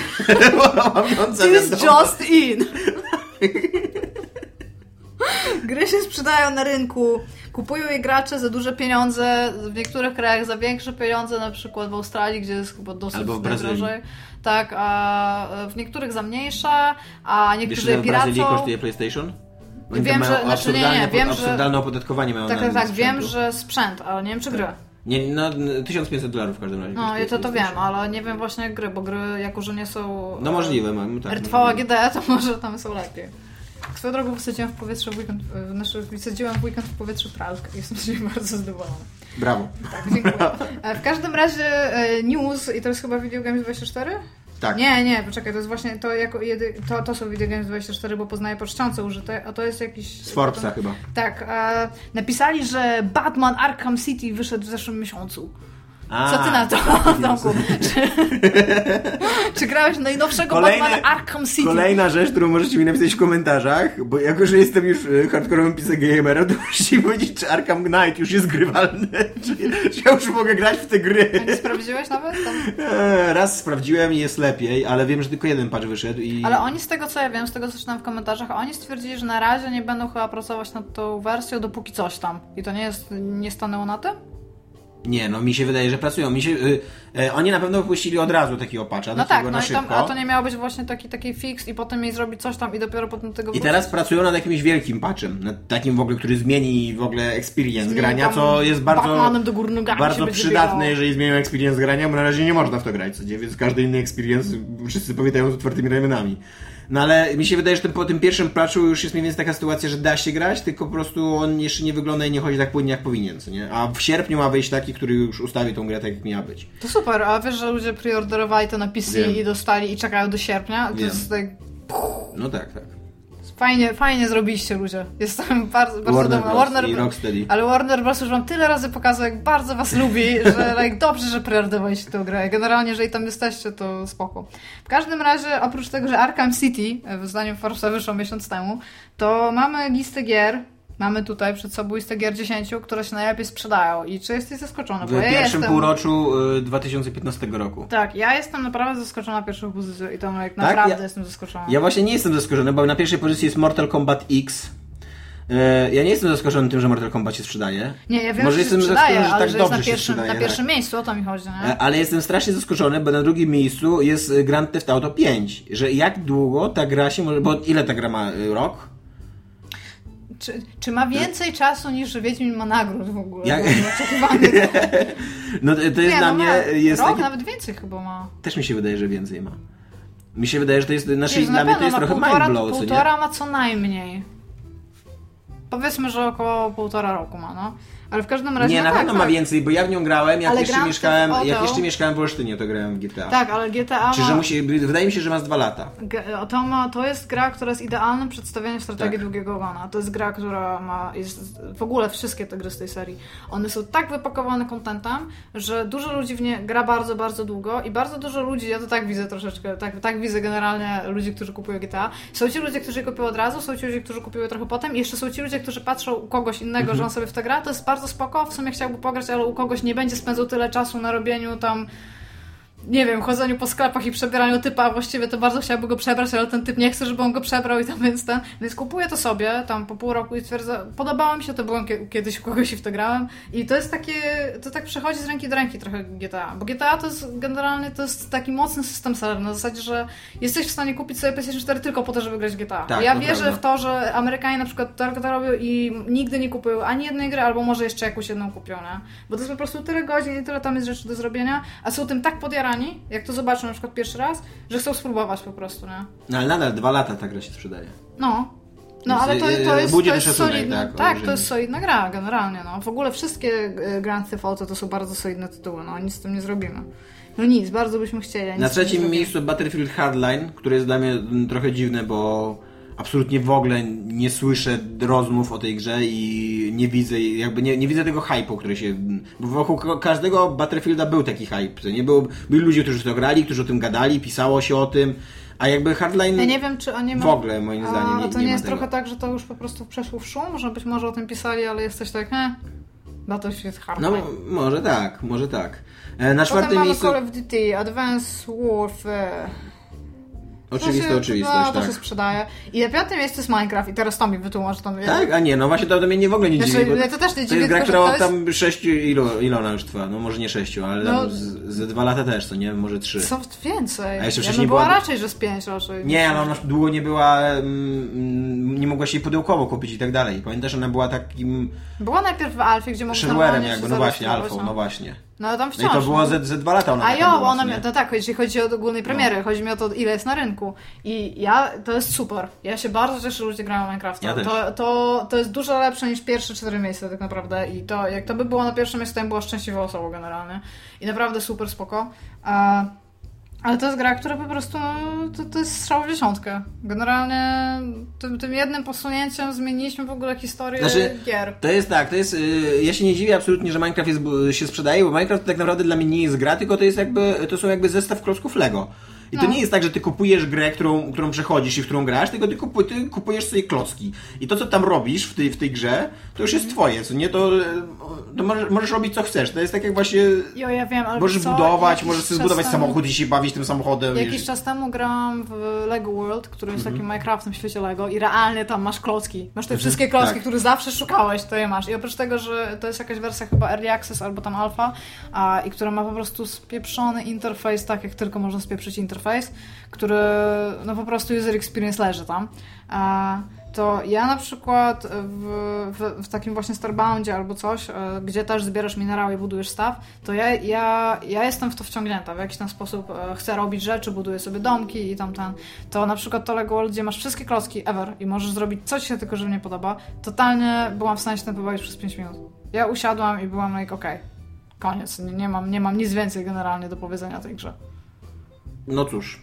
This just in! Gry się sprzedają na rynku, kupują je gracze za duże pieniądze, w niektórych krajach za większe pieniądze, na przykład w Australii, gdzie jest chyba dosyć Albo w Brazylii. najdrożej. Tak, a w niektórych za mniejsze, a Wiesz, niektórzy że je w Brazylii piracą. kosztuje PlayStation? Oni Wiem, że- znaczy nie, nie, wiem, że- absurdalne opodatkowanie mają Tak, tak, tak, wiem, że sprzęt, ale nie wiem czy gry. Nie, no 1500 dolarów w każdym razie. No, ja to, to wiem, ale nie wiem właśnie jak gry, bo gry jako, że nie są... No możliwe, mam tak. RTV możliwe. AGD, to może tam są lepiej. Swoją drogą wysadziłam w powietrze w weekend, e, znaczy wysadziłam w weekend w powietrze pralkę i jestem z niej bardzo zadowolona. Brawo. Tak, dziękuję. E, W każdym razie e, news, i to jest chyba Video Games 24? Tak. Nie, nie, poczekaj, to jest właśnie to jako jedy, to, to są Video Games 24, bo poznaję po czcionce użyte, a to jest jakiś... Z Forbesa chyba. Tak, e, napisali, że Batman Arkham City wyszedł w zeszłym miesiącu. A, Co ty na to, tak, Tomku? Czy, czy grałeś najnowszego Kolejny- Batmana Arkham City? Kolejna rzecz, którą możecie mi napisać w komentarzach, bo jako, że jestem już e, hardkorowym pisem gamerem, to musicie powiedzieć, czy Arkham Knight już jest grywalny, czy, czy ja już mogę grać w te A gry. nie sprawdziłeś nawet? Tam... E, Raz sprawdziłem i jest lepiej, ale wiem, że tylko jeden patch wyszedł i... Ale oni z tego co ja wiem, z tego co czytam w komentarzach, oni stwierdzili, że na razie nie będą chyba pracować nad tą wersją, dopóki coś tam. I to nie jest, nie stanęło na tym? Nie, no mi się wydaje, że pracują. Mi się, y, y, oni na pewno wypuścili od razu takiego patcha, No takiego tak, na no i tam, szybko. a to nie miało być właśnie taki, taki fix i potem jej zrobić coś tam i dopiero potem tego I wrócić? teraz pracują nad jakimś wielkim patchem, nad takim w ogóle, który zmieni w ogóle experience Zmieni grania, co jest bardzo, bardzo przydatne, jeżeli zmienią experience grania, bo na razie nie można w to grać, co nie? więc każdy inny experience wszyscy powitają z otwartymi ramionami. No ale mi się wydaje, że tym, po tym pierwszym patchu już jest mniej więcej taka sytuacja, że da się grać, tylko po prostu on jeszcze nie wygląda i nie chodzi tak płynnie jak powinien, co nie? A w sierpniu ma wyjść taki, który już ustawi tą grę tak jak miała być. To super, a wiesz, że ludzie preorderowali to na PC Wiem. i dostali i czekają do sierpnia? To Wiem. jest tak... No tak, tak. Fajnie, fajnie zrobiliście ludzie. Jestem bardzo, bardzo Warner dumna. Bros. i Rocksteady. Ale Warner Bros. już wam tyle razy pokazał, jak bardzo was lubi, że like, dobrze, że preordowaliście tę grę. Generalnie, jeżeli tam jesteście, to spoko. W każdym razie, oprócz tego, że Arkham City, w zdaniem Forza wyszło miesiąc temu, to mamy listę gier, mamy tutaj przed sobą listę gier 10, które się najlepiej sprzedają. I czy jesteś zaskoczony? W ja pierwszym jestem... półroczu y, 2015 roku. Tak, ja jestem naprawdę zaskoczona pierwszą pozycją i to jak Tak? naprawdę Ja- jestem zaskoczona. Ja właśnie nie jestem zaskoczony, bo na pierwszej pozycji jest Mortal Kombat X. E, Ja nie jestem zaskoczony tym, że Mortal Kombat się sprzedaje. Nie, ja wiem, Może że jestem się sprzedaje, zaskoczony, że tak że dobrze na się pierwszym, sprzedaje, na pierwszym tak. miejscu, o to mi chodzi, nie? E, Ale jestem strasznie zaskoczony, bo na drugim miejscu jest e, Grand Theft Auto 5. Że jak długo ta gra się może... Bo ile ta gra ma? Rok? Czy, czy ma więcej czasu niż Wiedźmin ma nagród w ogóle? Jak- Bo Oczekiwany. No to to jest Nie, dla no mnie... Jest rok, taki... nawet więcej chyba ma. Też mi się wydaje, że więcej ma. Mi się wydaje, że to jest... Znaczy Jezu, dla mnie to jest ma trochę półtora, mind blow, co nie? półtora ma co najmniej. Powiedzmy, że około półtora roku ma, no. Ale w każdym razie Nie, no na tak, pewno tak. ma więcej, bo ja w nią grałem, jak Ale jeszcze mieszkałem, jak jeszcze mieszkałem w Olsztynie, to grałem w GTA. Tak, ale GTA Czy ma... że musi, wydaje mi się, że ma z dwa lata. To, ma, to jest gra, która jest idealnym przedstawieniem strategii Tak. długiego ogona. To jest gra, która ma. Jest, w ogóle wszystkie te gry z tej serii. One są tak wypakowane kontentem, że dużo ludzi w nie gra bardzo, bardzo długo i bardzo dużo ludzi, ja to tak widzę troszeczkę, tak, tak widzę generalnie ludzi, którzy kupują GTA. Są ci ludzie, którzy je kupują od razu, są ci ludzie, którzy kupują trochę potem i jeszcze są ci ludzie, którzy patrzą u kogoś innego, Mhm. że on sobie w to gra. To jest bardzo spoko, w sumie chciałby pograć, ale u kogoś nie będzie spędzał tyle czasu na robieniu tam nie wiem, chodzeniu po sklepach i przebieraniu typa, a właściwie to bardzo chciałby go przebrać, ale ten typ nie chce, żeby on go przebrał i tam więc ten, więc kupuję to sobie tam po pół roku i stwierdzę, podobało mi się to, byłem kie- kiedyś kogoś i w to grałem i to jest takie, to tak przechodzi z ręki do ręki trochę GTA, bo GTA to jest generalnie to jest taki mocny system seller, na zasadzie, że jesteś w stanie kupić sobie PlayStation 4 tylko po to, żeby grać GTA. Tak, ja wierzę prawda. w to, że Amerykanie na przykład tak to robią i nigdy nie kupują ani jednej gry, albo może jeszcze jakąś jedną kupią, nie? Bo to jest po prostu tyle godzin i tyle tam jest rzeczy do zrobienia, a są tym tak podjarani, jak to zobaczą na przykład pierwszy raz, że chcą spróbować po prostu, nie? No ale nadal dwa lata ta gra się sprzedaje. No. No ale to, to jest, to jest solidna, tak, tak, to jest solidna gra generalnie, no. W ogóle wszystkie e, Grand Theft Auto to są bardzo solidne tytuły, no nic z tym nie zrobimy. No nic, bardzo byśmy chcieli. Na trzecim miejscu Battlefield Hardline, które jest dla mnie mm, trochę dziwne, bo absolutnie w ogóle nie słyszę rozmów o tej grze i nie widzę, jakby nie, nie widzę tego hype'u, który się... Bo wokół ka- każdego Battlefielda był taki hype, nie? Było, byli ludzie, którzy w to grali, którzy o tym gadali, pisało się o tym, a jakby Hardline... Ja nie wiem, czy oni W ma... ogóle, moim zdaniem, A, nie- a to nie nie, jest tego. trochę tak, że to już po prostu przeszło w szum, że być może o tym pisali, ale jesteś tak, eh, Battlefield Hard. No może tak, może tak. E, Na Potem czwartym mamy miejscu... Call of Duty, Advanced Warfare. Oczywista to się, oczywistość, no, to tak. się sprzedaje. I na piątym miejscu jest Minecraft i teraz to mi wytłumacz tam. Tak, a nie, no właśnie to, to mnie nie w ogóle nie Znaczy, dziwi. Bo mnie to też nie to dziwi, jest gra, która to tam sześciu, ilo, ile ona już trwa? No może nie sześciu, ale No. ze dwa lata też, to nie? Może trzy. Co więcej? A jeszcze ja wcześniej bym była była- raczej, że z pięć raczej. Nie, ale ona długo nie była, mm, nie mogła się jej pudełkowo kupić i tak dalej. Pamiętasz, ona była takim Była najpierw w Alfie, gdzie share'em normalnie jakby, no właśnie, alfą, no właśnie. No tam No wciąż. i to było no. ze, ze dwa lata ona A jo, była, ona, nie? no tak, jeśli chodzi o ogólnej premiery, chodzi mi o to, ile jest na rynku. I ja, to jest super. Ja się bardzo cieszę, że ludzie grają w Minecrafta. Ja to, to, to jest dużo lepsze niż pierwsze cztery miejsca tak naprawdę. I to, jak to by było na pierwszym miejscu, to bym była szczęśliwą osobą generalnie. I naprawdę super spoko. A, ale to jest gra, która po prostu, no, to, to jest strzał w dziesiątkę. Generalnie tym, tym jednym posunięciem zmieniliśmy w ogóle historię Znaczy, gier. To jest tak, to jest. y, ja się nie dziwię absolutnie, że Minecraft jest, się sprzedaje, bo Minecraft tak naprawdę dla mnie nie jest gra, tylko to jest jakby. To są jakby zestaw klocków Lego. I to No. nie jest tak, że ty kupujesz grę, którą, którą przechodzisz i w którą grasz, tylko ty, kupuj, ty kupujesz sobie klocki. I to, co tam robisz w tej, w tej grze, to już jest twoje, co nie? To, to możesz, możesz robić co chcesz. To jest tak jak właśnie. Jo, ja wiem, ale Możesz co, budować, jakiś możesz sobie zbudować temu- samochód i się bawić tym samochodem. Jakiś wiesz. czas temu grałam w Lego World, który jest Mhm. takim Minecraftem w świecie Lego i realnie tam masz klocki. Masz te wszystkie klocki, tak. które zawsze szukałeś, to je masz. I oprócz tego, że to jest jakaś wersja chyba Early Access albo tam Alpha, a, i która ma po prostu spieprzony interfejs, tak jak tylko można spieprzyć interfejs, który no po prostu user experience leży tam. To ja na przykład w, w, w takim właśnie Starboundzie albo coś, e, gdzie też zbierasz minerały i budujesz staw, to ja, ja, ja jestem w to wciągnięta. W jakiś tam sposób e, chcę robić rzeczy, buduję sobie domki i tamten. To na przykład to Lego World, gdzie masz wszystkie klocki ever i możesz zrobić co ci się tylko, że nie podoba, totalnie byłam w stanie się tym pobawić przez 5 minut. Ja usiadłam i byłam like, okej, koniec. Nie, nie, mam, nie mam nic więcej generalnie do powiedzenia tej grze. No cóż.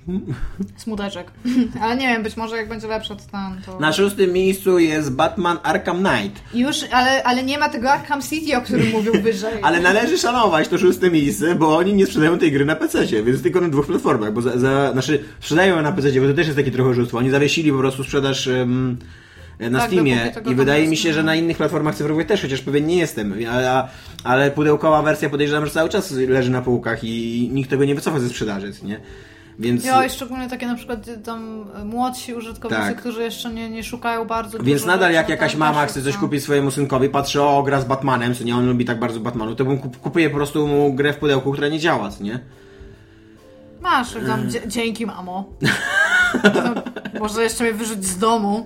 Smuteczek. Ale nie wiem, być może jak będzie lepsze, to ten, to... Na szóstym miejscu jest Batman Arkham Knight. Już, ale, ale nie ma tego Arkham City, o którym mówił wyżej. Ale należy szanować to szóste miejsce, bo oni nie sprzedają tej gry na PC, więc tylko na dwóch platformach, bo za, za, znaczy sprzedają ją na PC, bo to też jest takie trochę oszustwo. Oni zawiesili po prostu sprzedaż em, na Tak, Steamie i wydaje mi się, no. że na innych platformach cyfrowych też, chociaż pewien nie jestem, ale, ale pudełkowa wersja podejrzewam, że cały czas leży na półkach i nikt tego nie wycofa ze sprzedaży, nie? Więc... Jo, i szczególnie takie na przykład tam młodsi użytkownicy, Tak. którzy jeszcze nie, nie szukają bardzo Więc dużo nadal jak no jakaś mama chce coś tam- kupić swojemu synkowi, patrzy, o, gra z Batmanem, co nie, on lubi tak bardzo Batmanu, to bym kup, kupuję po prostu mu grę w pudełku, która nie działa, co nie? Masz, tam, dzięki mamo. No, może jeszcze mnie wyrzuć z domu.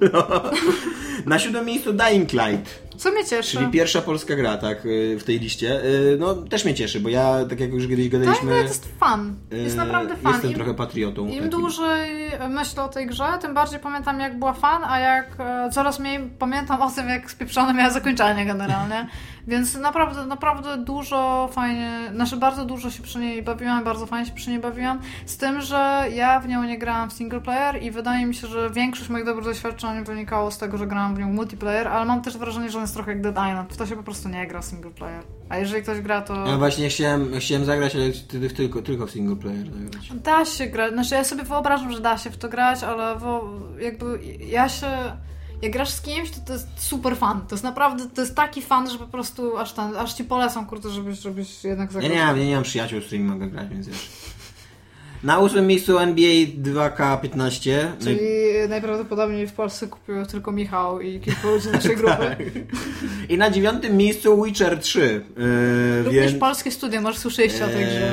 Na siódmym miejscu Dying Light, Co mnie cieszy. czyli pierwsza polska gra, tak, y, w tej liście. Y, No, też mnie cieszy, bo ja, tak jak już kiedyś Tak, gadaliśmy, no, to jest fan. Jest y, naprawdę fan. jestem Im- trochę patriotą. Im takim. dłużej myślę o tej grze, tym bardziej pamiętam jak była fan, a jak e, coraz mniej pamiętam o tym, jak spieprzone miała zakończenie generalnie. Więc naprawdę, naprawdę dużo fajnie, znaczy bardzo dużo się przy niej bawiłam, bardzo fajnie się przy niej bawiłam. Z tym, że ja w nią nie grałam w single player i wydaje mi się, że większość moich dobrych doświadczeń wynikało z tego, że grałam w nią multiplayer, ale mam też wrażenie, że on jest trochę jak Dead Island. W to się po prostu nie gra w single player. A jeżeli ktoś gra, to... Ja właśnie chciałem, chciałem zagrać, ale ty- tylko, tylko w single player zagrać. Da się grać, znaczy ja sobie wyobrażam, że da się w to grać, ale jakby ja się... Jak grasz z kimś, to to jest super fan. To jest naprawdę, to jest taki fan, że po prostu aż, tam, aż ci polecam, kurde, żebyś, żebyś jednak Ja zagrał. nie, mam, ja nie mam przyjaciół, z którymi mogę grać, więc wiesz. Na ósmym miejscu NBA 2K15. Czyli najprawdopodobniej w Polsce kupił tylko Michał i kilku ludzi naszej grupy. I na dziewiątym miejscu Witcher 3. Yy, Również więc- polskie studia, może słyszeliście o tej grze.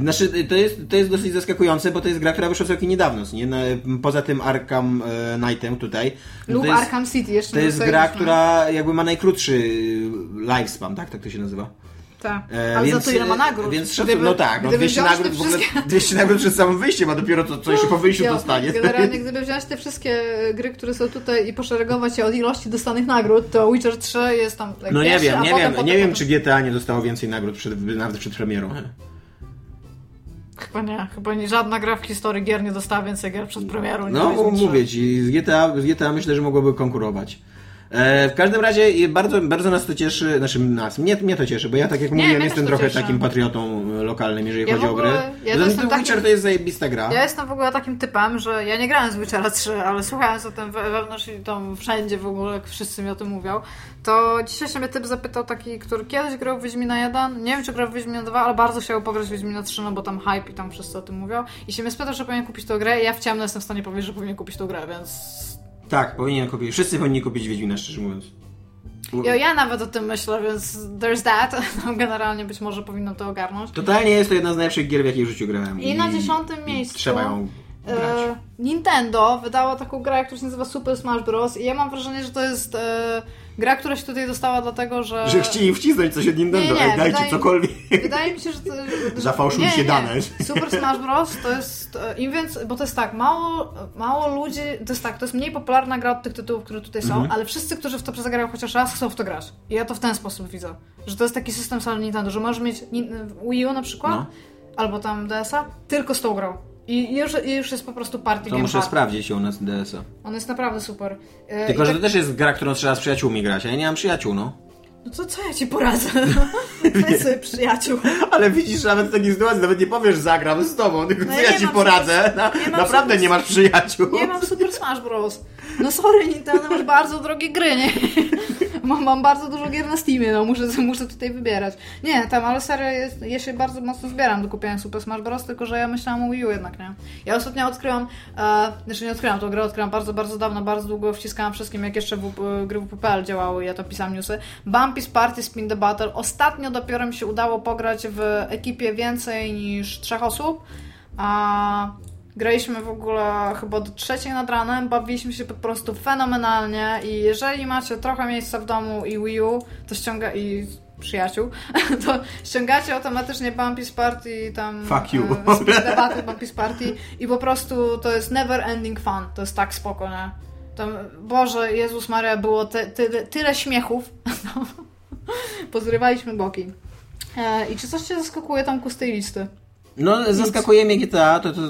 Znaczy, to jest, to jest dosyć zaskakujące, bo to jest gra, która wyszła całkiem niedawno, nie? Poza tym Arkham e, Knightem tutaj. no Lub jest, Arkham City jeszcze To jest gra, dostaliśmy. która jakby ma najkrótszy lifespan, tak? Tak to się nazywa. Tak. E, Ale więc, za to ile ma nagród? Więc szacun- no tak, no gdyby 200 wziąć nagród, w ogóle, wszystkie- 200 nagród przed samym wyjściem, a dopiero to, co jeszcze po wyjściu Jo, dostanie. Generalnie, gdyby wziąć te wszystkie gry, które są tutaj i poszeregować je od ilości dostanych nagród, to Witcher 3 jest tam tak No nie wiem, nie wiem, nie wiem, czy GTA nie dostało więcej nagród przed, nawet przed premierą. Chyba nie, chyba nie, żadna gra w historii gier nie dostała więcej gier przed premierą. No, Wiedźmin 3. mówię ci, z GTA, z GTA myślę, że mogłoby konkurować. E, w każdym razie bardzo, bardzo nas to cieszy, znaczy nas, mnie, mnie to cieszy, bo ja tak jak mówiłem mnie jestem trochę cieszy. takim patriotą e, lokalnym, jeżeli Ja chodzi w o ogóle- gry. ja Zatem Witcher takim- to jest zajebista gra. Ja jestem w ogóle takim typem, że ja nie grałem z Witchera 3, ale słuchając o tym we- wewnątrz i tam wszędzie w ogóle, jak wszyscy mi o tym mówią, to dzisiaj się mnie typ zapytał taki, który kiedyś grał w Wiedźmina 1, nie wiem czy grał w Wiedźmina 2, ale bardzo chciał pograć w Wiedźmina 3, no bo tam hype i tam wszyscy o tym mówią. I się mnie spytał, czy powinien kupić tę grę i ja w ciemno jestem w stanie powiedzieć, że powinien kupić tę grę, więc... Tak, powinien kupić. Wszyscy powinni kupić Wiedźmina, szczerze mówiąc. Ja, ja nawet o tym myślę, więc there's that. No, generalnie być może powinnam to ogarnąć. Totalnie jest to jedna z najlepszych gier, w jakiej w życiu grałem. I na dziesiątym miejscu- Trzeba ją grać. E, Nintendo wydało taką grę, która się nazywa Super Smash Bros. I ja mam wrażenie, że to jest e, gra, która się tutaj dostała dlatego, że... Że chcieli wcisnąć coś od Nintendo, Nie, nie, Ej, dajcie wydaje- cokolwiek. Wydaje mi się, że... To, że Zafałszujcie nie, nie. dane. Super Smash Bros. to jest im więcej, bo to jest tak, mało, mało ludzi, to jest tak, to jest mniej popularna gra od tych tytułów, które tutaj są, Mhm. ale wszyscy, którzy w to zagrają chociaż raz, chcą w to grać. I ja to w ten sposób widzę. Że to jest taki system sam Nintendo, że możesz mieć Wii U na przykład, No. albo tam DS-a, tylko z tą grą. I już, i już jest po prostu party To muszę sprawdzić ją na DS-a. On jest naprawdę super. E, Tylko, że tak- to też jest gra, którą trzeba z przyjaciółmi grać, a ja nie mam przyjaciół, no. No to co ja ci poradzę? Weź sobie przyjaciół. Ale widzisz, nawet w takiej sytuacji nawet nie powiesz zagram z tobą, tylko No co ja ja ci poradzę. Na, nie naprawdę super- nie masz przyjaciół. Nie mam Super Smash Bros. No sorry Nintendo, masz bardzo drogie gry, nie? Mam, mam bardzo dużo gier na Steamie, no muszę, muszę tutaj wybierać. Nie, tam, ale serio, jest, ja się bardzo mocno zbieram do kupienia Super Smash Bros, tylko że ja myślałam o Wii U jednak, nie? Ja ostatnio odkryłam, e, znaczy nie odkryłam tą grę, odkryłam bardzo, bardzo dawno, bardzo długo wciskałam wszystkim, jak jeszcze w, e, gry WPL działały, ja to pisałam newsy. Bumpy's Party Spin the Battle. Ostatnio dopiero mi się udało pograć w ekipie więcej niż trzech osób, a graliśmy w ogóle chyba do trzeciej nad ranem, bawiliśmy się po prostu fenomenalnie i jeżeli macie trochę miejsca w domu i Wii U, to ściąga i przyjaciół, to ściągacie automatycznie Bumpy's Party tam Fuck you. e, Battle Bumpy's Party i po prostu to jest never ending fun, to jest tak spoko, nie? Tam, Boże, Jezus Maria, było te, tyle, tyle śmiechów, pozrywaliśmy boki. E, I czy coś Cię zaskakuje tam z tej listy? No, zaskakuje mnie GTA, to, to,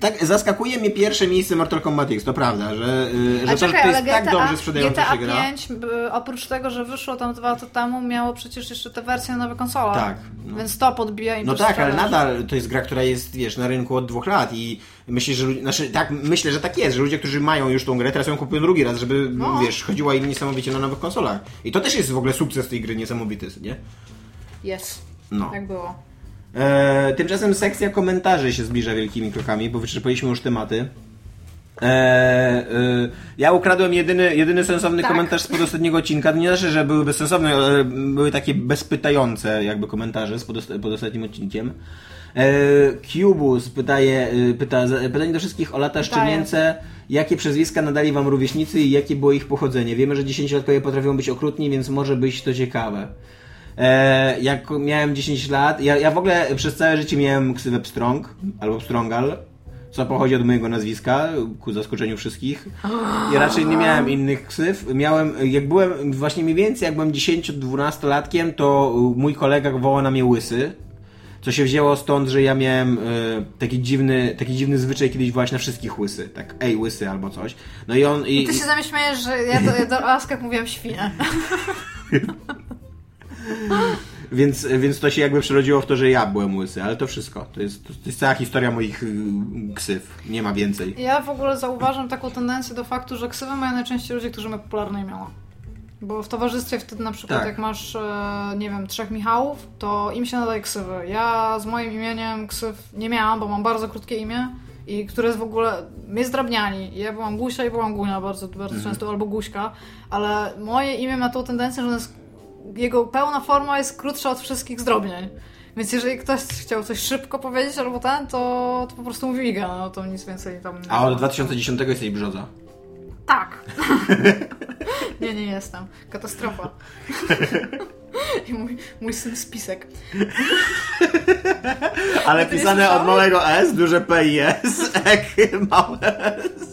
tak, zaskakuje mnie pierwsze miejsce Mortal Kombat X, to prawda, że, że to, czekaj, to ale jest tak GTA, dobrze sprzedająca GTA się gra. 5, y, oprócz tego, że wyszło tam dwa lata temu, miało przecież jeszcze te wersje na nowe konsole. Tak, no. Więc to podbija im No tak, ale nadal to jest gra, która jest, wiesz, na rynku od dwóch lat i myślę, że, znaczy, tak, myślę, że tak jest, że ludzie, którzy mają już tą grę, teraz ją kupują drugi raz, żeby, No. wiesz, chodziła im niesamowicie na nowych konsolach. I to też jest w ogóle sukces tej gry niesamowity, nie? Jest. No. Tak było. E, tymczasem sekcja komentarzy się zbliża wielkimi krokami, bo wyczerpaliśmy już tematy. E, e, ja ukradłem jedyny, jedyny sensowny Tak. komentarz z podostatniego odcinka. Nie znaczy, że były bezsensowne, ale były takie bezpytające jakby komentarze z podosta- pod ostatnim odcinkiem. E, Cubus pytaje, e, pyta, pytanie do wszystkich o lata szczenięce. Jakie przezwiska nadali wam rówieśnicy i jakie było ich pochodzenie? Wiemy, że 10-latkowie potrafią być okrutni, więc może być to ciekawe. E, jak miałem 10 lat, ja, ja w ogóle przez całe życie miałem ksywę Pstrąg albo Pstrongal, co pochodzi od mojego nazwiska, ku zaskoczeniu wszystkich. I raczej nie miałem innych ksyw. Miałem, jak byłem właśnie mniej więcej, jak byłem 10-12 latkiem, to mój kolega wołał na mnie łysy. Co się wzięło stąd, że ja miałem e, taki, dziwny, taki dziwny zwyczaj kiedyś właśnie na wszystkich łysy. Tak, ej łysy albo coś. No i on... I, Ty się zamiast śmiejesz, że ja do, ja do laskach mówiłam świnia. Więc, więc to się jakby przerodziło w to, że ja byłem łysy, ale to wszystko. To jest, to jest cała historia moich y, ksyw. Nie ma więcej. Ja w ogóle zauważam taką tendencję do faktu, że ksywę mają najczęściej ludzie, którzy mają popularne imiona. Bo w towarzystwie wtedy na przykład Tak. jak masz, e, nie wiem, trzech Michałów, to im się nadaje ksywy. Ja z moim imieniem ksyw nie miałam, bo mam bardzo krótkie imię i które jest w ogóle, mnie zdrabniani. Ja byłam Gusia i byłam Gunia bardzo, bardzo Mhm. często, albo Guśka, ale moje imię ma tą tendencję, że ono jest, jego pełna forma jest krótsza od wszystkich zdrobnień. Więc jeżeli ktoś chciał coś szybko powiedzieć albo ten, to, to po prostu mówi Iga, no to nic więcej tam nie A od 2010 jesteś brzoza. Tak. nie, nie jestem. Katastrofa. I mój, mój syn spisek. Ale pisane od małego S, duże P i S, ek, małe S.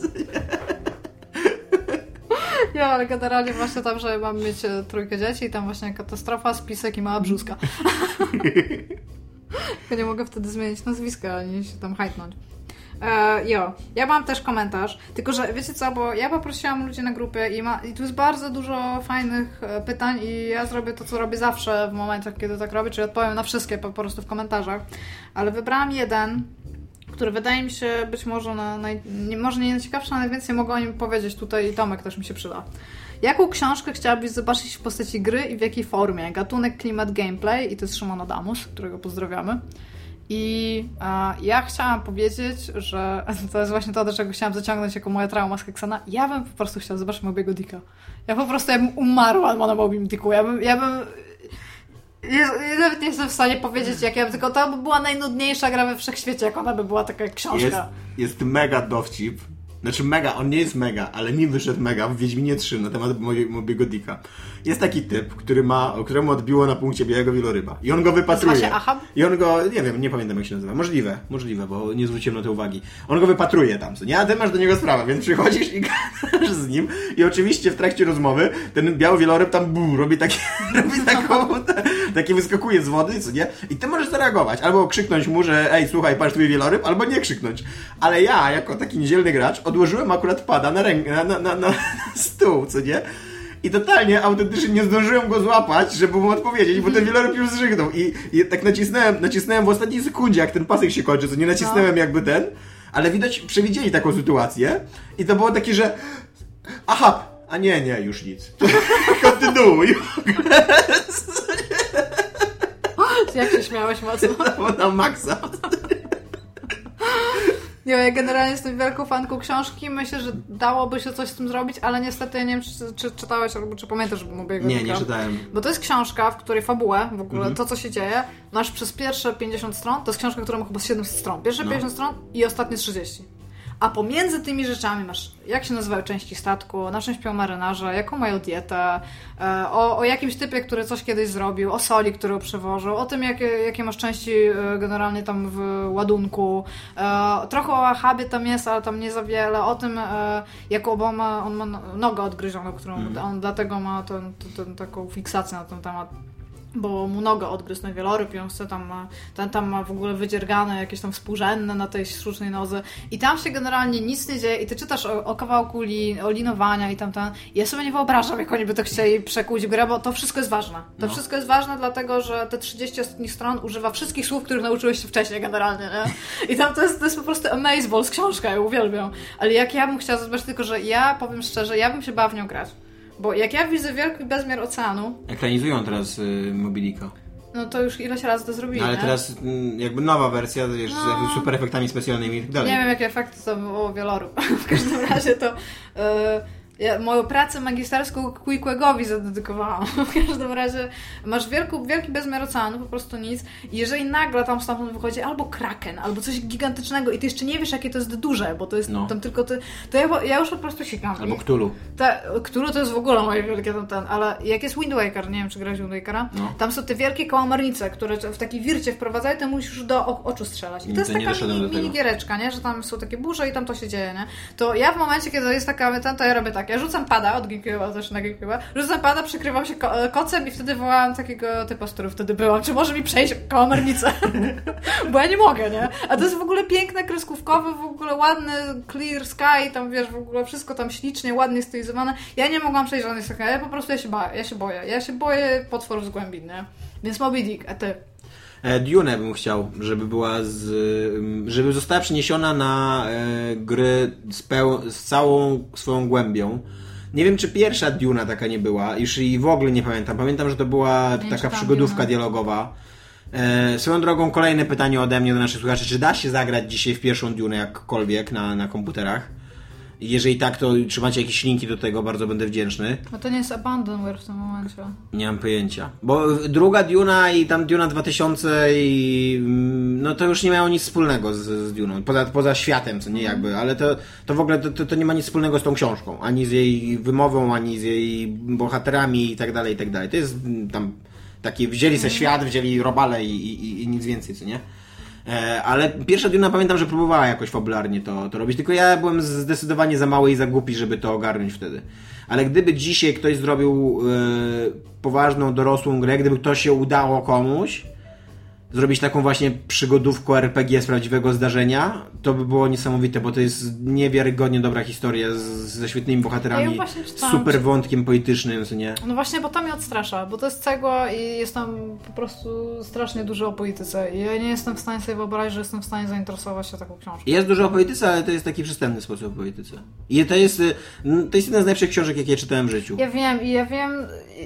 Ja, ale generalnie właśnie tam, że mam mieć e, trójkę dzieci i tam właśnie katastrofa, spisek i mała brzuska. Tylko nie mogę wtedy zmienić nazwiska, ani się tam hajtnąć. E, jo, ja mam też komentarz, tylko że wiecie co, bo ja poprosiłam ludzi na grupie i, ma, i tu jest bardzo dużo fajnych e, pytań i ja zrobię to, co robię zawsze w momentach, kiedy tak robię, czyli odpowiem na wszystkie po prostu w komentarzach, ale wybrałam jeden, który wydaje mi się być może na, naj, może nie najciekawszy, ale najwięcej mogę o nim powiedzieć tutaj i Tomek też mi się przyda. Jaką książkę chciałabyś zobaczyć w postaci gry i w jakiej formie? Gatunek, klimat, gameplay i to jest Szymon Adamus, którego pozdrawiamy. I ja chciałam powiedzieć, że to jest właśnie to, do czego chciałam zaciągnąć jako moja trauma z Heksana. Ja bym po prostu chciała zobaczyć Mobiego Dicka. Ja po prostu ja bym umarła na Mobim Dicku. Ja bym, ja bym ja, nawet nie jestem w stanie powiedzieć, jak ja bym, tylko to by była najnudniejsza gra we wszechświecie, jak ona by była taka jak książka. Jest, jest mega dowcip. Znaczy mega, on nie jest mega, ale mi wyszedł mega w Wiedźminie 3 na temat Mobiego Dicka. Jest taki typ, który ma, któremu odbiło na punkcie białego wieloryba. I on go wypatruje. Nazywa się Ahab? I on go, nie wiem, nie pamiętam jak się nazywa. Możliwe, możliwe, bo nie zwróciłem na to uwagi. On go wypatruje tam, co nie? A ty masz do niego sprawę, więc przychodzisz i gadasz z nim i oczywiście w trakcie rozmowy ten biały wieloryb tam bu, robi, taki, robi taką, takie wyskakuje z wody, co nie? I ty możesz zareagować. Albo krzyknąć mu, że ej, słuchaj, patrz twój wieloryb, albo nie krzyknąć. Ale ja, jako taki niedzielny gracz, odłożyłem akurat pada na, rękę, na, na, na, na stół, co nie? I totalnie, autentycznie nie zdążyłem go złapać, żeby mu odpowiedzieć, bo ten wieloryb już zżygnął. I, I tak nacisnąłem, nacisnąłem w ostatniej sekundzie, jak ten pasek się kończy, co nie nacisnąłem no. jakby ten, ale widać, przewidzieli taką sytuację i to było takie, że aha, a nie, nie, już nic. Kontynuuj. Jak się śmiałeś mocno? Na maksa. Nie, ja generalnie jestem wielką fanką książki. Myślę, że dałoby się coś z tym zrobić, ale niestety ja nie wiem, czy, czy czytałeś albo czy pamiętasz, mówię Nie, nie czytałem. Bo to jest książka, w której fabułę, w ogóle mhm. to, co się dzieje, masz przez pierwsze 50 stron. To jest książka, która ma chyba 700 stron. Pierwsze no. 50 stron i ostatnie 30. A pomiędzy tymi rzeczami masz, jak się nazywają części statku, na czym śpią marynarze, jaką mają dietę, e, o, o jakimś typie, który coś kiedyś zrobił, o soli, którą przewożył, o tym, jakie, jakie masz części e, generalnie tam w ładunku. E, trochę o Ahabie tam jest, ale tam nie za wiele. O tym, jak Obama, on ma nogę odgryzioną, którą mm. on dlatego ma ten, ten, taką fiksację na ten temat bo mu nogę odgryzł na wieloryb i on chce tam ma, ten tam ma w ogóle wydziergane jakieś tam współrzędne na tej sztucznej nodze i tam się generalnie nic nie dzieje i ty czytasz o, o kawałku li, o linowania i tam tam ja sobie nie wyobrażam jak oni by to chcieli przekuć grę, bo to wszystko jest ważne. To no. wszystko jest ważne dlatego, że te 30 ostatnich stron używa wszystkich słów, których nauczyłeś się wcześniej generalnie, nie? I tam to jest, to jest po prostu amazing książka, ja uwielbiam. Ale jak ja bym chciała zobaczyć tylko, że ja powiem szczerze, ja bym się bała w nią grać. Bo jak ja widzę wielki bezmiar oceanu... Ekranizują teraz y, Mobilika. No to już ileś razy to zrobili, no, Ale nie? teraz mm, jakby nowa wersja, wiesz, no. z super efektami specjalnymi i tak dalej. Nie wiem, jakie efekty to było wieloru. w każdym razie to... Y ja moją pracę magisterską Quickegowi zadedykowałam. W każdym razie masz wielki, wielki bezmiar oceanu, po prostu nic. I jeżeli nagle tam stamtąd wychodzi albo kraken, albo coś gigantycznego i ty jeszcze nie wiesz, jakie to jest duże, bo to jest no. tam tylko ty, to ja, ja już po prostu sikam. Albo Cthulhu. Ta, Cthulhu to jest w ogóle moje wielkie tam ten, ale jak jest Wind Waker, nie wiem, czy grałeś Wind Wakera, no. tam są te wielkie kałamarnice, które w taki wircie wprowadzają, to musisz do oczu strzelać. I to, jest taka mini, mini giereczka, nie? Że tam są takie burze i tam to się dzieje, nie? To ja w momencie, kiedy jest taka ten, to ja robię tak, ja rzucam pada od GameCube'a, też na GameCube'a, rzucam pada, przykrywam się ko e, kocem i wtedy wołałam takiego typa, z którym wtedy byłam, czy może mi przejść kałamarnicę? Bo ja nie mogę, nie? A to jest w ogóle piękne, kreskówkowe, w ogóle ładny, clear sky, tam wiesz, w ogóle wszystko tam ślicznie, ładnie stylizowane. Ja nie mogłam przejść żadnej sekund, ja po prostu ja się, boję, ja się boję. Ja się boję potworów z głębin, nie? Więc Moby Dick, a ty? E, Dune bym chciał, żeby była z, żeby została przeniesiona na e, gry z, peł, z całą swoją głębią. Nie wiem, czy pierwsza Duna taka nie była, już i w ogóle nie pamiętam. Pamiętam, że to była nie taka przygodówka Duna. dialogowa. E, swoją drogą, kolejne pytanie ode mnie do naszych słuchaczy. Czy da się zagrać dzisiaj w pierwszą Dune jakkolwiek na, na komputerach? Jeżeli tak, to trzymacie jakieś linki do tego, bardzo będę wdzięczny. No to nie jest Abandonware w tym momencie. Nie mam pojęcia. Bo druga Duna i tam Duna 2000 i mm, no to już nie miało nic wspólnego z, z Duną. Poza, poza światem, co nie mhm. jakby, ale to, to w ogóle to, to, nie ma nic wspólnego z tą książką. Ani z jej wymową, ani z jej bohaterami i tak dalej, i tak dalej. To jest mm, tam Taki wzięli se świat, wzięli robale i, i, i nic więcej, co nie? E, ale pierwsza Duna pamiętam, że próbowała jakoś fabularnie to, to robić, tylko ja byłem zdecydowanie za mały i za głupi, żeby to ogarnąć wtedy. Ale gdyby dzisiaj ktoś zrobił e, poważną, dorosłą grę, gdyby to się udało komuś, zrobić taką właśnie przygodówkę RPG z prawdziwego zdarzenia, to by było niesamowite, bo to jest niewiarygodnie dobra historia z, ze świetnymi bohaterami, Ja czytałam, super czy- wątkiem politycznym, co nie? No właśnie, bo to mnie odstrasza, bo to jest cegła i jest tam po prostu strasznie dużo o polityce. I ja nie jestem w stanie sobie wyobrazić, że jestem w stanie zainteresować się taką książką. Jest dużo o polityce, ale to jest taki przystępny sposób o polityce. I to jest, y, to jest jedna z najlepszych książek, jakie czytałem w życiu. Ja wiem, i ja wiem,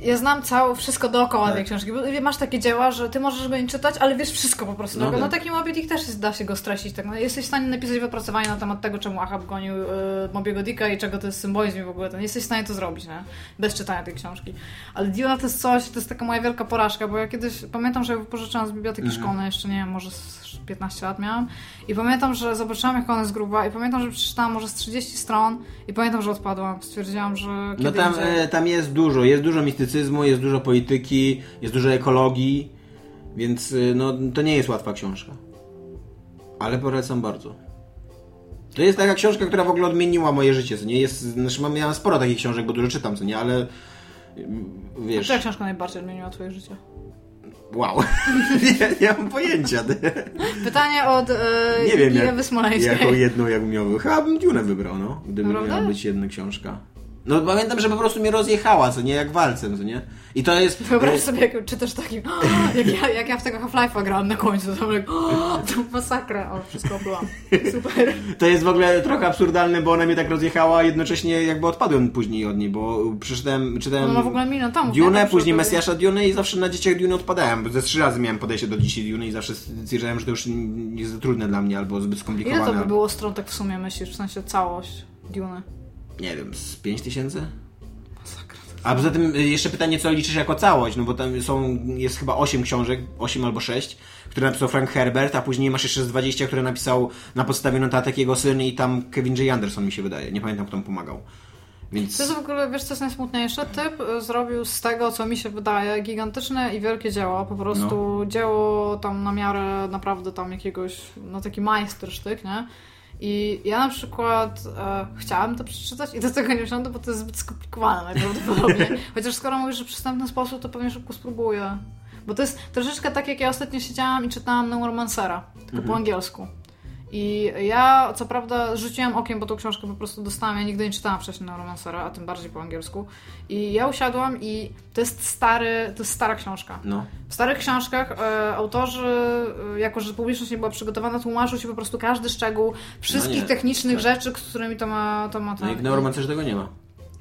ja znam całe, wszystko dookoła Tak. tej książki. Bo masz takie dzieła, że ty możesz go nie czytać, ale wiesz wszystko po prostu. No No, no tak. taki Moby Dick też jest, da się go streścić. Tak? No, jesteś w stanie napisać wypracowanie na temat tego, czemu Ahab gonił y, Mobiego Dicka i czego to jest symbolizm w ogóle. To nie jesteś w stanie to zrobić, nie? Bez czytania tej książki. Ale Duna to jest coś, to jest taka moja wielka porażka, bo ja kiedyś, pamiętam, że pożyczyłam z biblioteki Mhm. szkolnej, jeszcze nie wiem, może z 15 lat miałam. I pamiętam, że zobaczyłam, jak ona jest gruba i pamiętam, że przeczytałam może z 30 stron i pamiętam, że odpadłam. Stwierdziłam, że No tam, e, tam jest dużo, jest dużo mistycyzmu, jest dużo polityki, jest dużo ekologii, więc y, no, to nie jest łatwa książka. Ale polecam bardzo. To jest taka książka, która w ogóle odmieniła moje życie, co nie? Jest, znaczy mam, miałem sporo takich książek, bo dużo czytam, co nie? Ale mm, wiesz... Która książka najbardziej odmieniła twoje życie? Wow. nie, nie mam pojęcia. Pytanie od e, Nie wiem, jak, jaką jedną jakbym miał. Chyba bym Dune wybrał, no. Gdyby miała być jedna książka. No pamiętam, że po prostu mnie rozjechała, co nie? Jak walcem, co nie? I to jest... Wyobraź sobie, jak czytasz takim, jak ja, jak ja w tego Half-Life'a grałam na końcu, to tak, to masakra, o, wszystko byłam. Super. To jest w ogóle trochę absurdalne, bo ona mnie tak rozjechała, a jednocześnie jakby odpadłem później od niej, bo przeczytałem... czytałem ma w ogóle milion tomów. Dune? Tak później Mesjasza Dune i zawsze na dzieciach Dune odpadałem. bo Ze trzy razy miałem podejście do dzisiaj Dune i zawsze stwierdzałem, że to już jest za trudne dla mnie albo zbyt skomplikowane. Ile to by było stron tak w sumie myślisz, w sensie całość Dune? Nie wiem, z 5 tysięcy? A poza tym y, jeszcze pytanie, co liczysz jako całość, no bo tam są, jest chyba 8 książek, 8 albo 6, które napisał Frank Herbert, a później masz jeszcze z 20, które napisał na podstawie notatek jego syn i tam Kevin J. Anderson mi się wydaje. Nie pamiętam, kto mu pomagał. Więc... To jest w ogóle, wiesz co jest najsmutniejsze? Typ y, zrobił z tego, co mi się wydaje, gigantyczne i wielkie dzieło. Po prostu No. dzieło tam na miarę naprawdę tam jakiegoś, no taki majstersztyk, nie? I ja na przykład e, chciałam to przeczytać i do tego nie wsiądę, bo to jest zbyt skomplikowane najprawdopodobniej. Chociaż skoro mówisz, że w przystępny sposób, to pewnie szybko spróbuję. Bo to jest troszeczkę tak, jak ja ostatnio siedziałam i czytałam Neuromancera, tylko po angielsku. I ja, co prawda, rzuciłam okiem, bo tą książkę po prostu dostałam. Ja nigdy nie czytałam wcześniej Neuromancera, a tym bardziej po angielsku. I ja usiadłam i to jest stary, to jest stara książka. No. W starych książkach e, autorzy, e, jako że publiczność nie była przygotowana, tłumaczył się po prostu każdy szczegół wszystkich No technicznych tak. rzeczy, z którymi to ma to. Ma No i w Neuromancerze tego nie ma.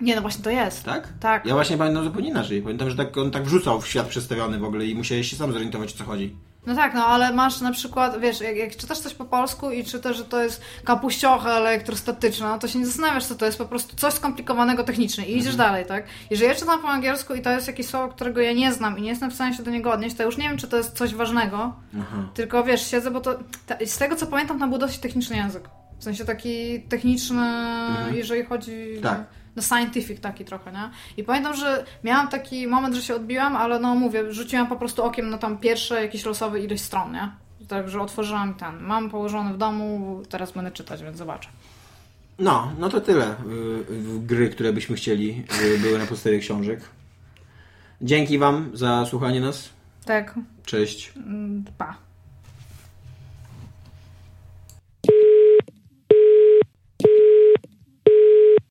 Nie, no właśnie to jest. Tak? Tak. Ja właśnie pamiętam zupełnie inaczej. Pamiętam, że tak, on tak wrzucał w świat przedstawiony w ogóle i musiałeś się sam zorientować, o co chodzi. No tak, no ale masz na przykład, wiesz, jak, jak czytasz coś po polsku i czytasz, że to jest kapuściocha elektrostatyczna, to się nie zastanawiasz, co to jest, po prostu coś skomplikowanego technicznie i idziesz dalej, tak? Jeżeli ja czytam po angielsku i to jest jakieś słowo, którego ja nie znam i nie jestem w stanie się do niego odnieść, to już nie wiem, czy to jest coś ważnego, Aha. tylko wiesz, siedzę, bo to, ta, z tego co pamiętam, tam był dosyć techniczny język. W sensie taki techniczny, jeżeli chodzi... Tak. No scientific taki trochę, nie? I pamiętam, że miałam taki moment, że się odbiłam, ale no mówię, rzuciłam po prostu okiem na tam pierwsze jakieś losowe ilość stron, nie? Także otworzyłam ten. Mam położony w domu, teraz będę czytać, więc zobaczę. No, no to tyle. y, Gry, które byśmy chcieli, y, były na podstawie książek. Dzięki Wam za słuchanie nas. Tak, Cześć. mm, pa.